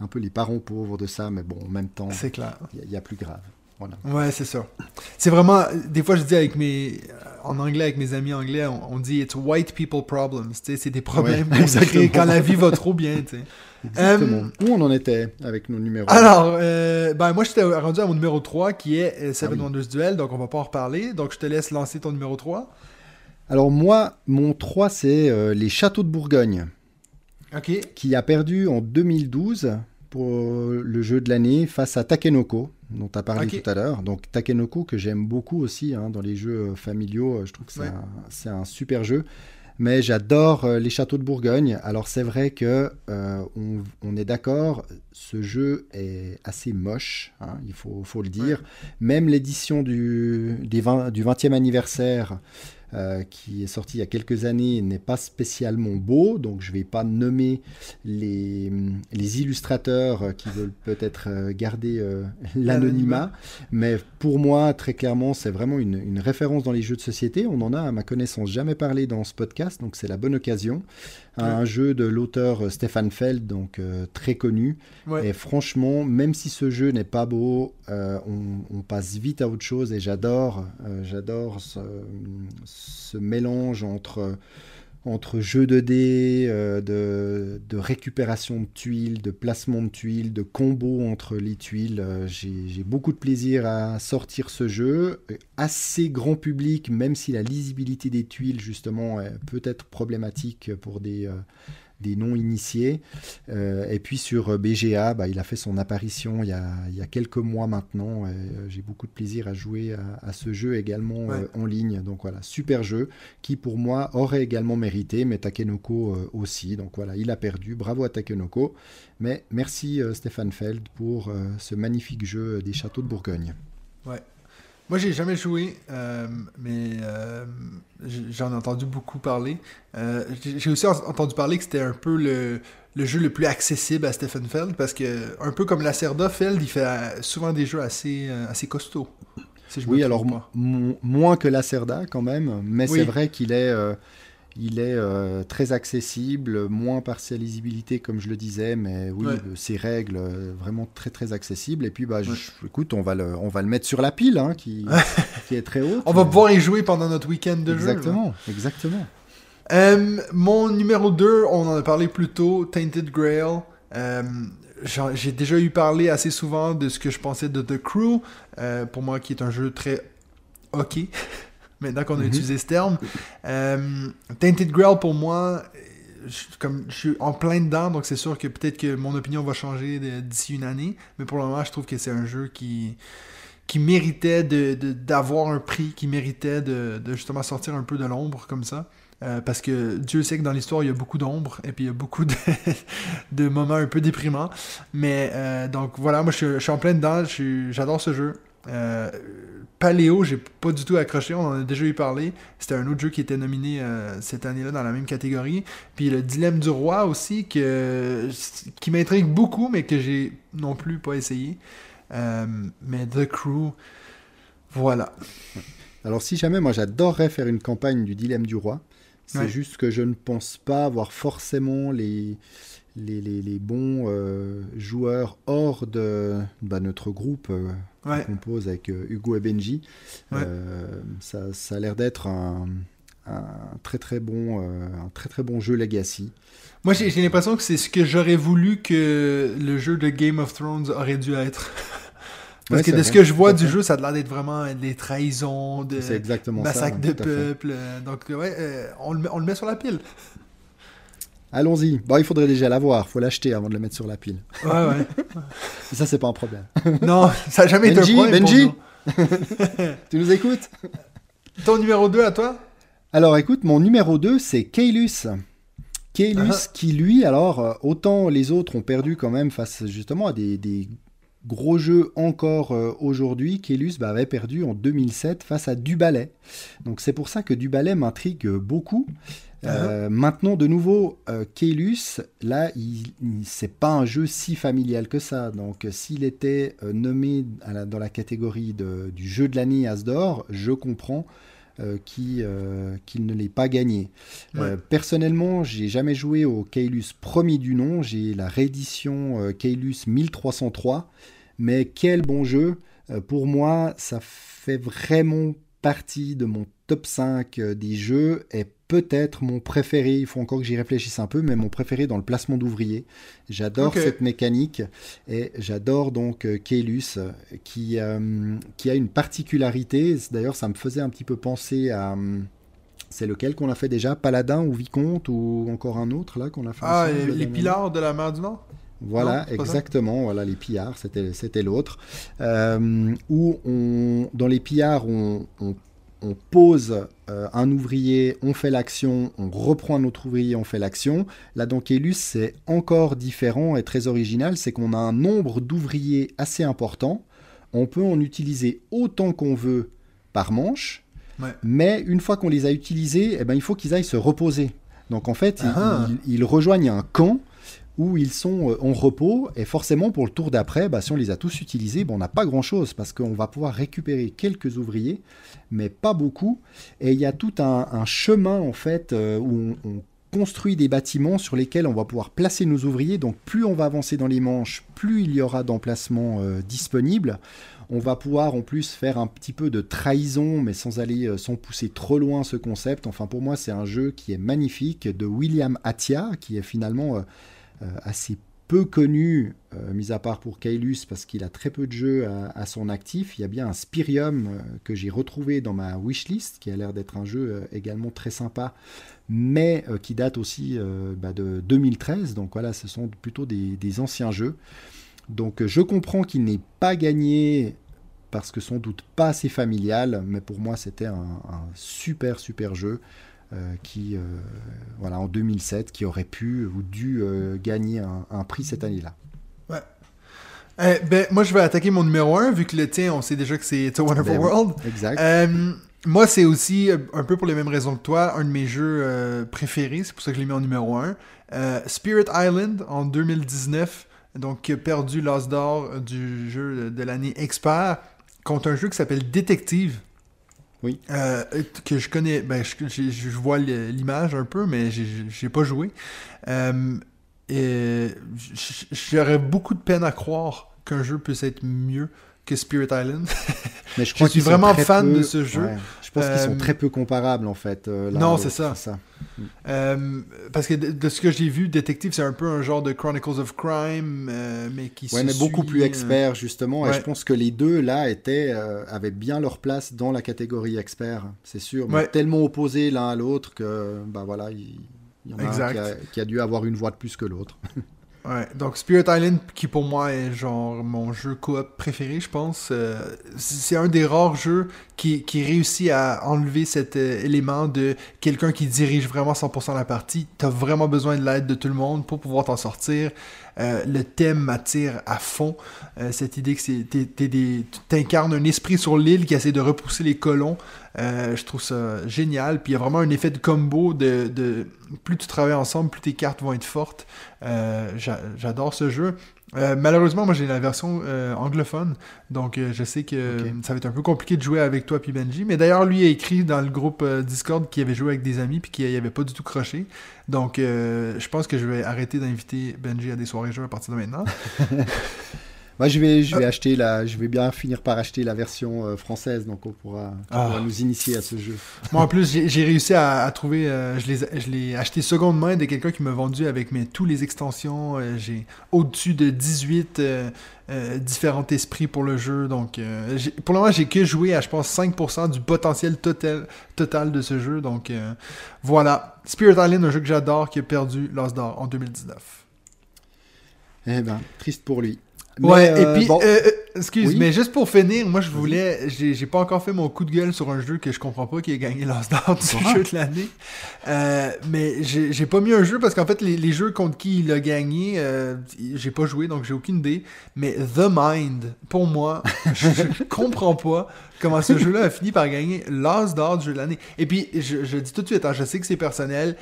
un peu les parents pauvres de ça, mais bon, en même temps, il y, a plus grave. Voilà. Ouais, c'est ça. C'est vraiment. Des fois, je dis avec mes. En anglais, avec mes amis anglais, on, dit it's white people problems. C'est des problèmes ouais, quand la vie va trop bien. sais. Exactement. Euh, Où on en était avec nos numéros? Alors, euh, ben moi, j'étais rendu à mon numéro 3 qui est euh, Seven ah Wonders Duel, donc on va pas en reparler. Donc, je te laisse lancer ton numéro 3. Alors, moi, mon 3, c'est Les Châteaux de Bourgogne. Ok. Qui a perdu en 2012 pour le jeu de l'année face à Takenoko, dont tu as parlé tout à l'heure. Donc Takenoko que j'aime beaucoup aussi hein, dans les jeux familiaux, je trouve que c'est un, super jeu mais j'adore euh, les châteaux de Bourgogne. Alors c'est vrai que euh, on, est d'accord, ce jeu est assez moche, hein, il faut, faut, le dire. Même l'édition du, du 20e anniversaire euh, qui est sorti il y a quelques années, n'est pas spécialement beau, donc je ne vais pas nommer les, les illustrateurs qui veulent peut-être euh, garder euh, l'anonymat, mais pour moi, très clairement, c'est vraiment une, une, référence dans les jeux de société. On en a, à ma connaissance, jamais parlé dans ce podcast, donc c'est la bonne occasion. Un jeu de l'auteur Stéphane Feld, donc très connu. Et franchement, même si ce jeu n'est pas beau, on, on, passe vite à autre chose et j'adore, j'adore ce, ce mélange entre, entre jeu de dés, euh, de, récupération de tuiles, de placement de tuiles, de combo entre les tuiles. Euh, j'ai beaucoup de plaisir à sortir ce jeu. Assez grand public, même si la lisibilité des tuiles, justement, peut être problématique pour des, euh, des non-initiés. Euh, et puis sur euh, BGA, bah, il a fait son apparition il y a, il y a quelques mois maintenant. Euh, j'ai beaucoup de plaisir à jouer à, ce jeu également en ligne. Donc voilà, super jeu qui pour moi aurait également mérité, mais Takenoko aussi. Donc voilà, il a perdu. Bravo à Takenoko. Mais merci Stéphane Feld pour ce magnifique jeu des châteaux de Bourgogne. Ouais. Moi, j'ai jamais joué, euh, mais euh, j'en ai entendu beaucoup parler. Euh, j'ai aussi entendu parler que c'était un peu le, le, jeu le plus accessible à Stephen Feld, parce que, un peu comme Lacerda, Feld, il fait souvent des jeux assez, assez costauds. oui, alors moins que Lacerda quand même, mais c'est vrai qu'il est il est euh, très accessible, moins par sa lisibilité, comme je le disais, mais oui, ses règles euh, vraiment très très accessibles. Et puis, bah, écoute, on va, le, on va le mettre sur la pile, hein, qui, qui, est très haute. On va pouvoir y jouer pendant notre week-end de jeu. Exactement, exactement. Euh, mon numéro 2, on en a parlé plus tôt, Tainted Grail. J'ai déjà eu parlé assez souvent de ce que je pensais de The Crew, pour moi qui est un jeu très ok. maintenant qu'on a mhm. utilisé ce terme. Euh, Tainted Grail, pour moi, je, comme je suis en plein dedans, donc c'est sûr que peut-être que mon opinion va changer d'ici une année. Mais pour le moment, je trouve que c'est un jeu qui, qui méritait d'avoir un prix, qui méritait de, justement sortir un peu de l'ombre comme ça. Euh, parce que Dieu sait que dans l'histoire, il y a beaucoup d'ombre et puis il y a beaucoup de, de moments un peu déprimants. Mais euh, donc voilà, moi je, je, suis en plein dedans, j'adore ce jeu. Euh, Paléo, j'ai pas du tout accroché, on en a déjà eu parlé. C'était un autre jeu qui était nominé euh, cette année-là dans la même catégorie. Puis le Dilemme du Roi aussi, que, qui m'intrigue beaucoup, mais que j'ai non plus pas essayé. Euh, mais The Crew, voilà. Alors si jamais moi j'adorerais faire une campagne du Dilemme du Roi, c'est juste que je ne pense pas avoir forcément les, les, les, bons euh, joueurs hors de bah, notre groupe qu'on compose avec euh, Hugo et Benji. Euh, ça, ça, a l'air d'être un, un, très très bon, un très très bon jeu Legacy. Moi, j'ai l'impression que c'est ce que j'aurais voulu que le jeu de Game of Thrones aurait dû être. Parce que de ce que je vois du jeu, ça a l'air d'être vraiment des trahisons, de massacres de peuple. Donc, ouais, on, le met, on le met sur la pile. Allons-y. Bon, il faudrait déjà l'avoir. faut l'acheter avant de le mettre sur la pile. Ouais, ouais. ça, c'est pas un problème. non, ça n'a jamais été un problème. Benji Tu nous écoutes? Ton numéro 2 à toi? Alors, écoute, mon numéro 2, c'est Kaelus. Kaelus ah. qui, lui, alors, euh, autant les autres ont perdu quand même face justement à des, gros jeux encore euh, aujourd'hui. Kaelus bah, avait perdu en 2007 face à Duballet. Donc, c'est pour ça que Duballet m'intrigue beaucoup. Euh, maintenant, de nouveau, euh, là, il, c'est pas un jeu si familial que ça. Donc, s'il était euh, nommé dans la catégorie du jeu de l'année Asdor, je comprends euh, qu'il ne l'ait pas gagné. personnellement, j'ai jamais joué au Kaelus premier du nom. J'ai la réédition Kaelus 1303. Mais quel bon jeu! pour moi, ça fait vraiment partie de mon top 5 des jeux et peut-être mon préféré, il faut encore que j'y réfléchisse un peu, mais mon préféré dans le placement d'ouvriers. J'adore cette mécanique et j'adore donc euh, Kaelus qui, euh, qui a une particularité. D'ailleurs, ça me faisait un petit peu penser à. Euh, c'est lequel qu'on a fait déjà? Paladin ou Vicomte ou encore un autre là qu'on a fait Ah, les, pillards de la mer du Nord? Voilà, exactement. Voilà, les pillards, c'était, c'était l'autre. où on, dans les pillards, on, on on pose euh, un ouvrier, on fait l'action, on reprend un autre ouvrier, on fait l'action. Là, dans Kelus, c'est encore différent et très original, c'est qu'on a un nombre d'ouvriers assez important. On peut en utiliser autant qu'on veut par manche. Mais une fois qu'on les a utilisés, eh ben, il faut qu'ils aillent se reposer. Donc en fait, ah. ils, rejoignent un camp où ils sont euh, en repos. Et forcément, pour le tour d'après, bah, si on les a tous utilisés, bah, on n'a pas grand-chose parce qu'on va pouvoir récupérer quelques ouvriers, mais pas beaucoup. Et il y a tout un, chemin en fait euh, où on, construit des bâtiments sur lesquels on va pouvoir placer nos ouvriers. Donc plus on va avancer dans les manches, plus il y aura d'emplacements euh, disponibles. On va pouvoir en plus faire un petit peu de trahison, mais sans aller, sans pousser trop loin ce concept. Enfin, pour moi, c'est un jeu qui est magnifique de William Attia, qui est finalement assez peu connu, euh, mis à part pour Kailus, parce qu'il a très peu de jeux à, son actif. Il y a bien un Spirium euh, que j'ai retrouvé dans ma wishlist, qui a l'air d'être un jeu également très sympa, mais qui date aussi bah, de 2013. Donc voilà, ce sont plutôt des, anciens jeux. Donc je comprends qu'il n'ait pas gagné parce que sans doute pas assez familial, mais pour moi c'était un, super super jeu. Euh, qui, euh, voilà, en 2007, qui aurait pu ou dû euh, gagner un, prix cette année-là. Ouais. Eh, ben, moi, je vais attaquer mon numéro 1, vu que le tien, on sait déjà que c'est It's a Wonderful ben World. Exact. moi, c'est aussi, un peu pour les mêmes raisons que toi, un de mes jeux préférés. C'est pour ça que je l'ai mis en numéro 1. Spirit Island, en 2019, donc qui a perdu l'as d'or du jeu de l'année expert contre un jeu qui s'appelle Détective. Oui. Euh, que je connais, ben, je, vois l'image un peu, mais j'ai pas joué. Euh, et j'aurais beaucoup de peine à croire qu'un jeu puisse être mieux que Spirit Island. Mais je, crois suis vraiment fan de ce jeu. Je pense qu'ils sont euh, très peu comparables en fait. Euh, non, c'est ça. ça. Euh, parce que de, ce que j'ai vu, Détective, c'est un peu un genre de Chronicles of Crime, mais qui ouais, mais beaucoup plus expert justement. Et je pense que les deux là étaient avaient bien leur place dans la catégorie expert, c'est sûr. Mais tellement opposés l'un à l'autre que bah voilà, il, y en a un qui a, qui a dû avoir une voix de plus que l'autre. Ouais, donc Spirit Island, qui pour moi est genre mon jeu coop préféré, je pense. Euh, c'est un des rares jeux qui, qui réussit à enlever cet euh, élément de quelqu'un qui dirige vraiment 100% la partie. T'as vraiment besoin de l'aide de tout le monde pour pouvoir t'en sortir. Euh, le thème m'attire à fond. cette idée que tu incarnes un esprit sur l'île qui essaie de repousser les colons. je trouve ça génial. Puis il y a vraiment un effet de combo de, de plus tu travailles ensemble, plus tes cartes vont être fortes. Euh, j'adore ce jeu. Euh, malheureusement, moi j'ai la version euh, anglophone, donc je sais que ça va être un peu compliqué de jouer avec toi puis Benji. Mais d'ailleurs, lui a écrit dans le groupe Discord qu'il avait joué avec des amis puis qu'il avait pas du tout croché. Donc je pense que je vais arrêter d'inviter Benji à des soirées jeux à partir de maintenant. Moi, je vais, je vais euh. acheter la, je vais bien finir par acheter la version euh, française, donc on pourra, ah. nous initier à ce jeu. Moi, en plus, j'ai réussi à, trouver, euh, je l'ai acheté seconde main de quelqu'un qui m'a vendu avec mes tous les extensions. j'ai au-dessus de 18 différents esprits pour le jeu. Donc, pour le moment, j'ai que joué à, je pense, 5% du potentiel total, total de ce jeu. Donc, voilà. Spirit Island, un jeu que j'adore, qui a perdu l'As d'or en 2019. Eh ben, triste pour lui ouais, et euh, puis, euh, euh, excuse, mais juste pour finir, moi je voulais, j'ai pas encore fait mon coup de gueule sur un jeu que je comprends pas qui a gagné l'As d'or du jeu de l'année. mais j'ai pas mis un jeu parce qu'en fait, les, jeux contre qui il a gagné, j'ai pas joué donc j'ai aucune idée. Mais The Mind, pour moi, je, comprends pas comment ce jeu-là a fini par gagner l'As d'or du jeu de l'année. Et puis, je, je, dis tout de suite, hein, je sais que c'est personnel,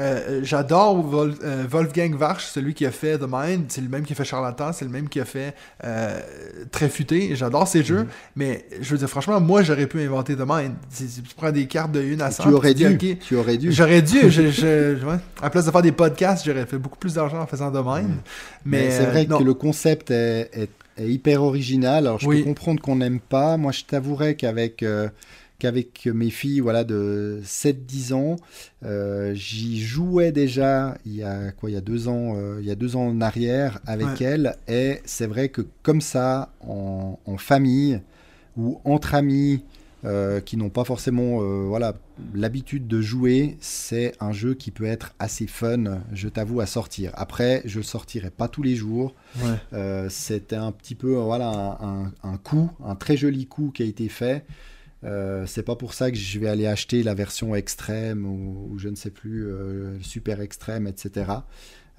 euh, j'adore euh, Wolfgang Warsch, celui qui a fait The Mind, c'est le même qui a fait Charlatan, c'est le même qui a fait euh, Très Futé. J'adore ces jeux, mhm. mais je veux dire, franchement, moi j'aurais pu inventer The Mind. Tu prends des cartes de 1 à 100. Tu aurais dû. Tu aurais dû. J'aurais dû. je, à place de faire des podcasts, j'aurais fait beaucoup plus d'argent en faisant The Mind. Mais, c'est vrai que le concept est, hyper original. Alors je peux comprendre qu'on n'aime pas. Moi, je t'avouerais qu'avec avec mes filles voilà, de 7-10 ans. Euh, j'y jouais déjà il y a, quoi, il y a, deux, ans, euh, il y a deux ans en arrière avec elles. Et c'est vrai que comme ça, en, famille ou entre amis, euh, qui n'ont pas forcément voilà l'habitude de jouer, c'est un jeu qui peut être assez fun, je t'avoue, à sortir. Après, je le sortirai pas tous les jours. C'était un petit peu voilà un, un, coup, un très joli coup qui a été fait. Euh, c'est pas pour ça que je vais aller acheter la version extrême ou, je ne sais plus, euh, super extrême, etc.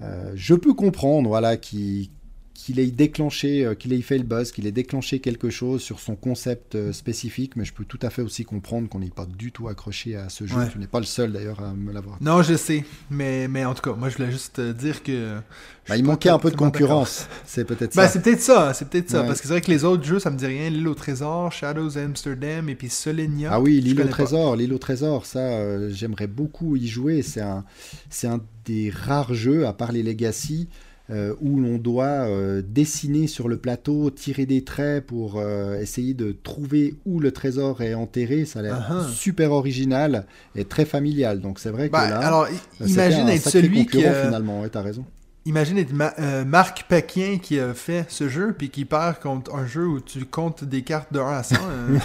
Euh, je peux comprendre voilà, qui qu'il ait déclenché, qu'il ait fait le buzz, qu'il ait déclenché quelque chose sur son concept spécifique, mais je peux tout à fait aussi comprendre qu'on n'est pas du tout accroché à ce jeu. Tu n'es pas le seul d'ailleurs à me l'avoir. Non, je sais, mais, mais en tout cas, moi je voulais juste dire que bah, il manquait un peu de concurrence. C'est peut-être bah, ça. c'est peut-être ça. C'est peut-être ça. Parce que c'est vrai que les autres jeux, ça me dit rien. L'île au trésor, Shadows Amsterdam et puis Solenia. Ah oui, l'île au trésor. L'île au trésor, ça, euh, j'aimerais beaucoup y jouer. C'est un, c'est un des rares jeux, à part les Legacy, euh, où l'on doit euh, dessiner sur le plateau, tirer des traits pour essayer de trouver où le trésor est enterré. Ça a l'air uh-huh. super original et très familial. Donc c'est vrai que bah, là, alors imagine être celui qui finalement. Ouais, t'as raison. Imagine être euh, Marc Paquin qui a fait ce jeu, puis qui perd contre un jeu où tu comptes des cartes de 1 à 100. Euh.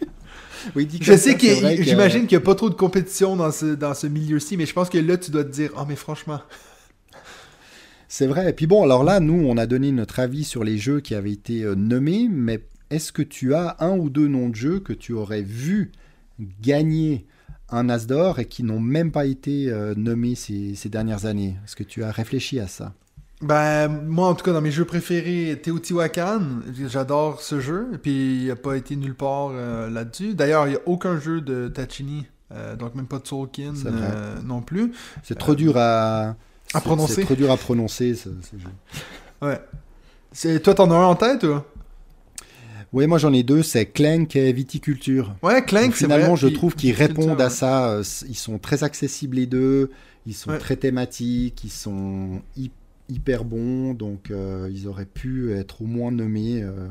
oui, je sais que j'imagine qu'il n'y a pas trop de compétition dans ce, dans ce milieu-ci, mais je pense que là, tu dois te dire, oh, mais franchement. C'est vrai. Et puis bon, alors là, nous, on a donné notre avis sur les jeux qui avaient été euh, nommés, mais est-ce que tu as un ou deux noms de jeux que tu aurais vu gagner un As d'or et qui n'ont même pas été euh, nommés ces, dernières années? Est-ce que tu as réfléchi à ça? Ben, moi, en tout cas, dans mes jeux préférés, Teotihuacan, j'adore ce jeu, et puis il n'a pas été nulle part euh, là-dessus. D'ailleurs, il n'y a aucun jeu de Tachini, euh, donc même pas de Soulkin non plus. C'est trop dur à, à prononcer. C'est trop dur à prononcer, ce, jeu. Ouais. Toi, t'en as un en tête, ou oui, moi j'en ai deux, c'est Clank et Viticulture. Ouais, Clank, c'est Finalement, je trouve qu'ils répondent à ça. Euh, ils sont très accessibles les deux, ils sont très thématiques, ils sont hyper hyper bon, donc euh, ils auraient pu être au moins nommés. Euh,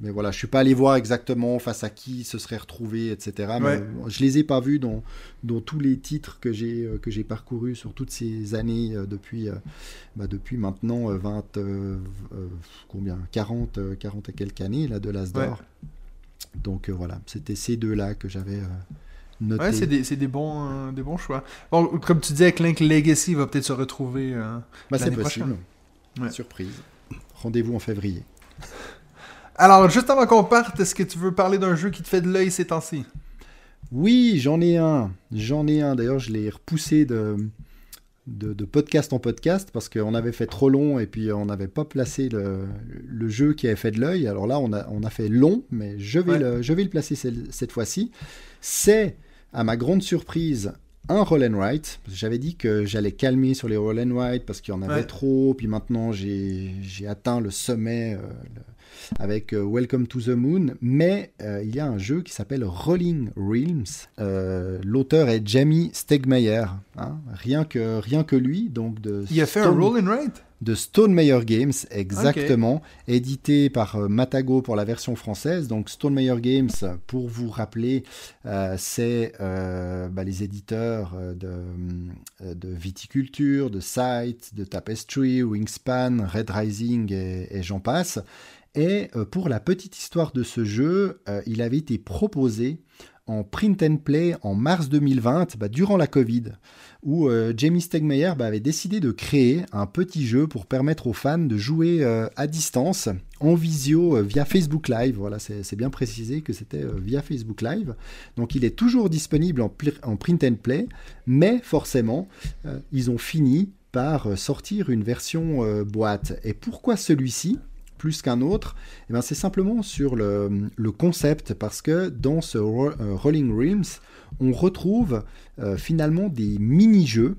mais voilà, je suis pas allé voir exactement face à qui se serait retrouvé, etc. Mais je les ai pas vus dans, dans tous les titres que j'ai euh, que j'ai parcourus sur toutes ces années depuis bah, depuis maintenant 20 combien 40 40 et quelques années là de l'As d'or. Donc voilà, c'était ces deux là que j'avais Ouais, c'est des, des, bons, euh, des bons choix. Bon, comme tu disais, Clank Legacy va peut-être se retrouver euh, bah, l'année prochaine. Surprise. Rendez-vous en février. Alors, juste avant qu'on parte, est-ce que tu veux parler d'un jeu qui te fait de l'œil ces temps-ci? Oui, j'en ai un. J'en ai un. D'ailleurs, je l'ai repoussé de, de, podcast en podcast parce qu'on avait fait trop long et puis on n'avait pas placé le, le, jeu qui avait fait de l'œil. Alors là, on a, on a fait long, mais je vais, le, je vais le placer cette, cette fois-ci. C'est à ma grande surprise, un roll and write. J'avais dit que j'allais calmer sur les roll and write parce qu'il y en avait trop. Puis maintenant, j'ai atteint le sommet euh, avec euh, Welcome to the Moon. Mais euh, il y a un jeu qui s'appelle Rolling Realms. L'auteur est Jamie Stegmeyer. Hein. rien, que, rien que lui. Donc de il a fait un roll and write? De Stone Meyer Games, exactement, édité par euh, Matago pour la version française. Donc Stone Meyer Games, pour vous rappeler, euh, c'est euh, bah, les éditeurs de, de, Viticulture, de Sight, de Tapestry, Wingspan, Red Rising et, j'en passe. Et pour la petite histoire de ce jeu, il avait été proposé en print and play en mars 2020, bah, durant la Covid où euh, Jamie Stegmeyer bah, avait décidé de créer un petit jeu pour permettre aux fans de jouer euh, à distance, en visio, euh, via Facebook Live. Voilà, c'est bien précisé que c'était via Facebook Live. Donc il est toujours disponible en, en print and play, mais forcément, ils ont fini par sortir une version boîte. Et pourquoi celui-ci? Plus qu'un autre, eh ben, c'est simplement sur le, le, concept, parce que dans ce Rolling Realms, on retrouve euh, finalement des mini-jeux.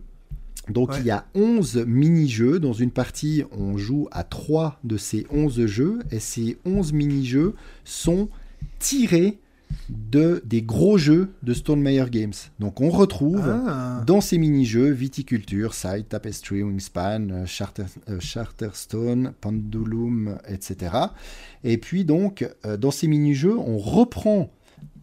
Donc il y a 11 mini-jeux. Dans une partie, on joue à 3 de ces 11 jeux. Et ces 11 mini-jeux sont tirés de des gros jeux de Stone Meyer Games. Donc on retrouve ah. dans ces mini-jeux Viticulture, Side, Tapestry, Wingspan, euh, Charter, euh, Charterstone, Pendulum, etc. Et puis donc dans ces mini-jeux, on reprend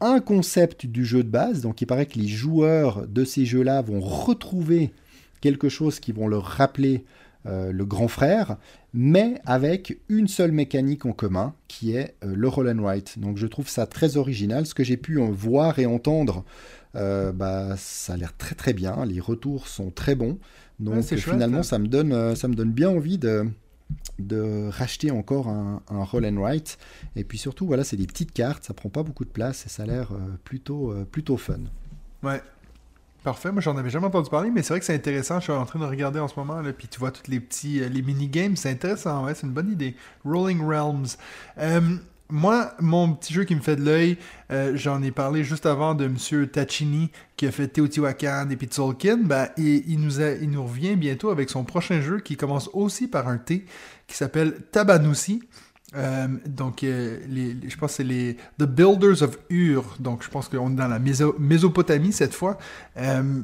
un concept du jeu de base. Donc il paraît que les joueurs de ces jeux-là vont retrouver quelque chose qui vont leur rappeler euh, le grand frère, mais avec une seule mécanique en commun, qui est euh, le roll and write. Donc je trouve ça très original. Ce que j'ai pu en voir et entendre, euh, bah, ça a l'air très très bien. Les retours sont très bons. Donc finalement, hein. ça, me donne, ça me donne bien envie de, de racheter encore un, roll and write. Et puis surtout, voilà, c'est des petites cartes, ça prend pas beaucoup de place et ça a l'air euh, plutôt, euh, plutôt fun. Ouais. Parfait, moi j'en avais jamais entendu parler, mais c'est vrai que c'est intéressant. Je suis en train de regarder en ce moment, là, puis tu vois tous les petits euh, les mini-games, c'est intéressant, ouais, c'est une bonne idée. Rolling Realms. Euh, moi, mon petit jeu qui me fait de l'œil, euh, j'en ai parlé juste avant de Monsieur Tachini qui a fait Teotihuacan et puis Tzolk'in. Ben, et, il, nous il nous revient bientôt avec son prochain jeu qui commence aussi par un T qui s'appelle Tabanousi. Euh, donc, euh, les, je pense que c'est les The Builders of Ur. Donc, je pense qu'on est dans la Mésopotamie cette fois. Euh,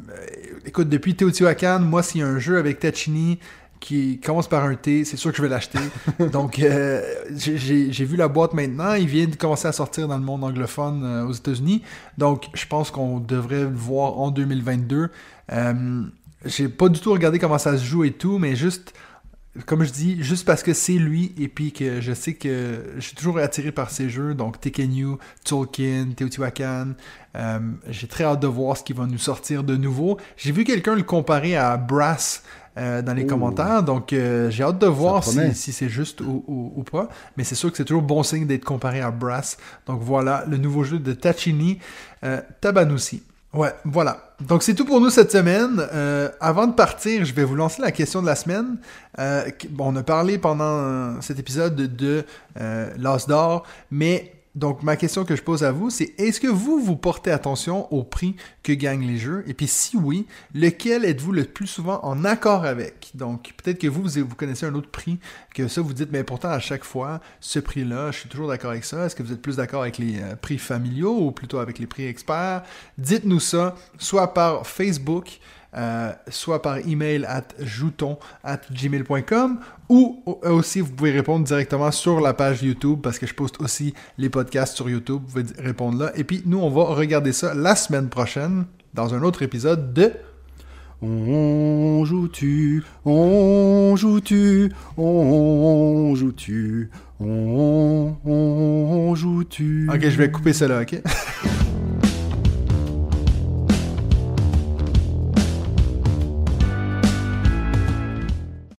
écoute, depuis Teotihuacan, moi, s'il y a un jeu avec Tachini qui commence par un T, c'est sûr que je vais l'acheter. donc, j'ai vu la boîte maintenant. Il vient de commencer à sortir dans le monde anglophone aux États-Unis. Donc, je pense qu'on devrait le voir en 2022. j'ai pas du tout regardé comment ça se joue et tout, mais juste comme je dis, juste parce que c'est lui et puis que je sais que je suis toujours attiré par ces jeux, donc Tekken Tolkien, Teotihuacan. Euh, j'ai très hâte de voir ce qui va nous sortir de nouveau. J'ai vu quelqu'un le comparer à Brass euh, dans les commentaires, donc euh, j'ai hâte de voir si, c'est juste ou, pas. Mais c'est sûr que c'est toujours bon signe d'être comparé à Brass. Donc voilà, le nouveau jeu de Tachini Tabanousi. Ouais, voilà. Donc c'est tout pour nous cette semaine. Euh, avant de partir, je vais vous lancer la question de la semaine. Euh, on a parlé pendant cet épisode de, de euh, mais donc, ma question que je pose à vous, c'est est-ce que vous, vous portez attention au prix que gagnent les jeux? Et puis, si oui, lequel êtes-vous le plus souvent en accord avec? Donc, peut-être que vous, vous, connaissez un autre prix que ça, vous dites, mais pourtant, à chaque fois, ce prix-là, je suis toujours d'accord avec ça. Est-ce que vous êtes plus d'accord avec les euh, prix familiaux ou plutôt avec les prix experts? Dites-nous ça, soit par Facebook, euh, soit par email at jouton at gmail.com ou aussi vous pouvez répondre directement sur la page YouTube parce que je poste aussi les podcasts sur YouTube. Vous pouvez répondre là. Et puis nous, on va regarder ça la semaine prochaine dans un autre épisode de On joue-tu, on joue-tu, on joue-tu, on, joue-tu? Ok, je vais couper cela, ok?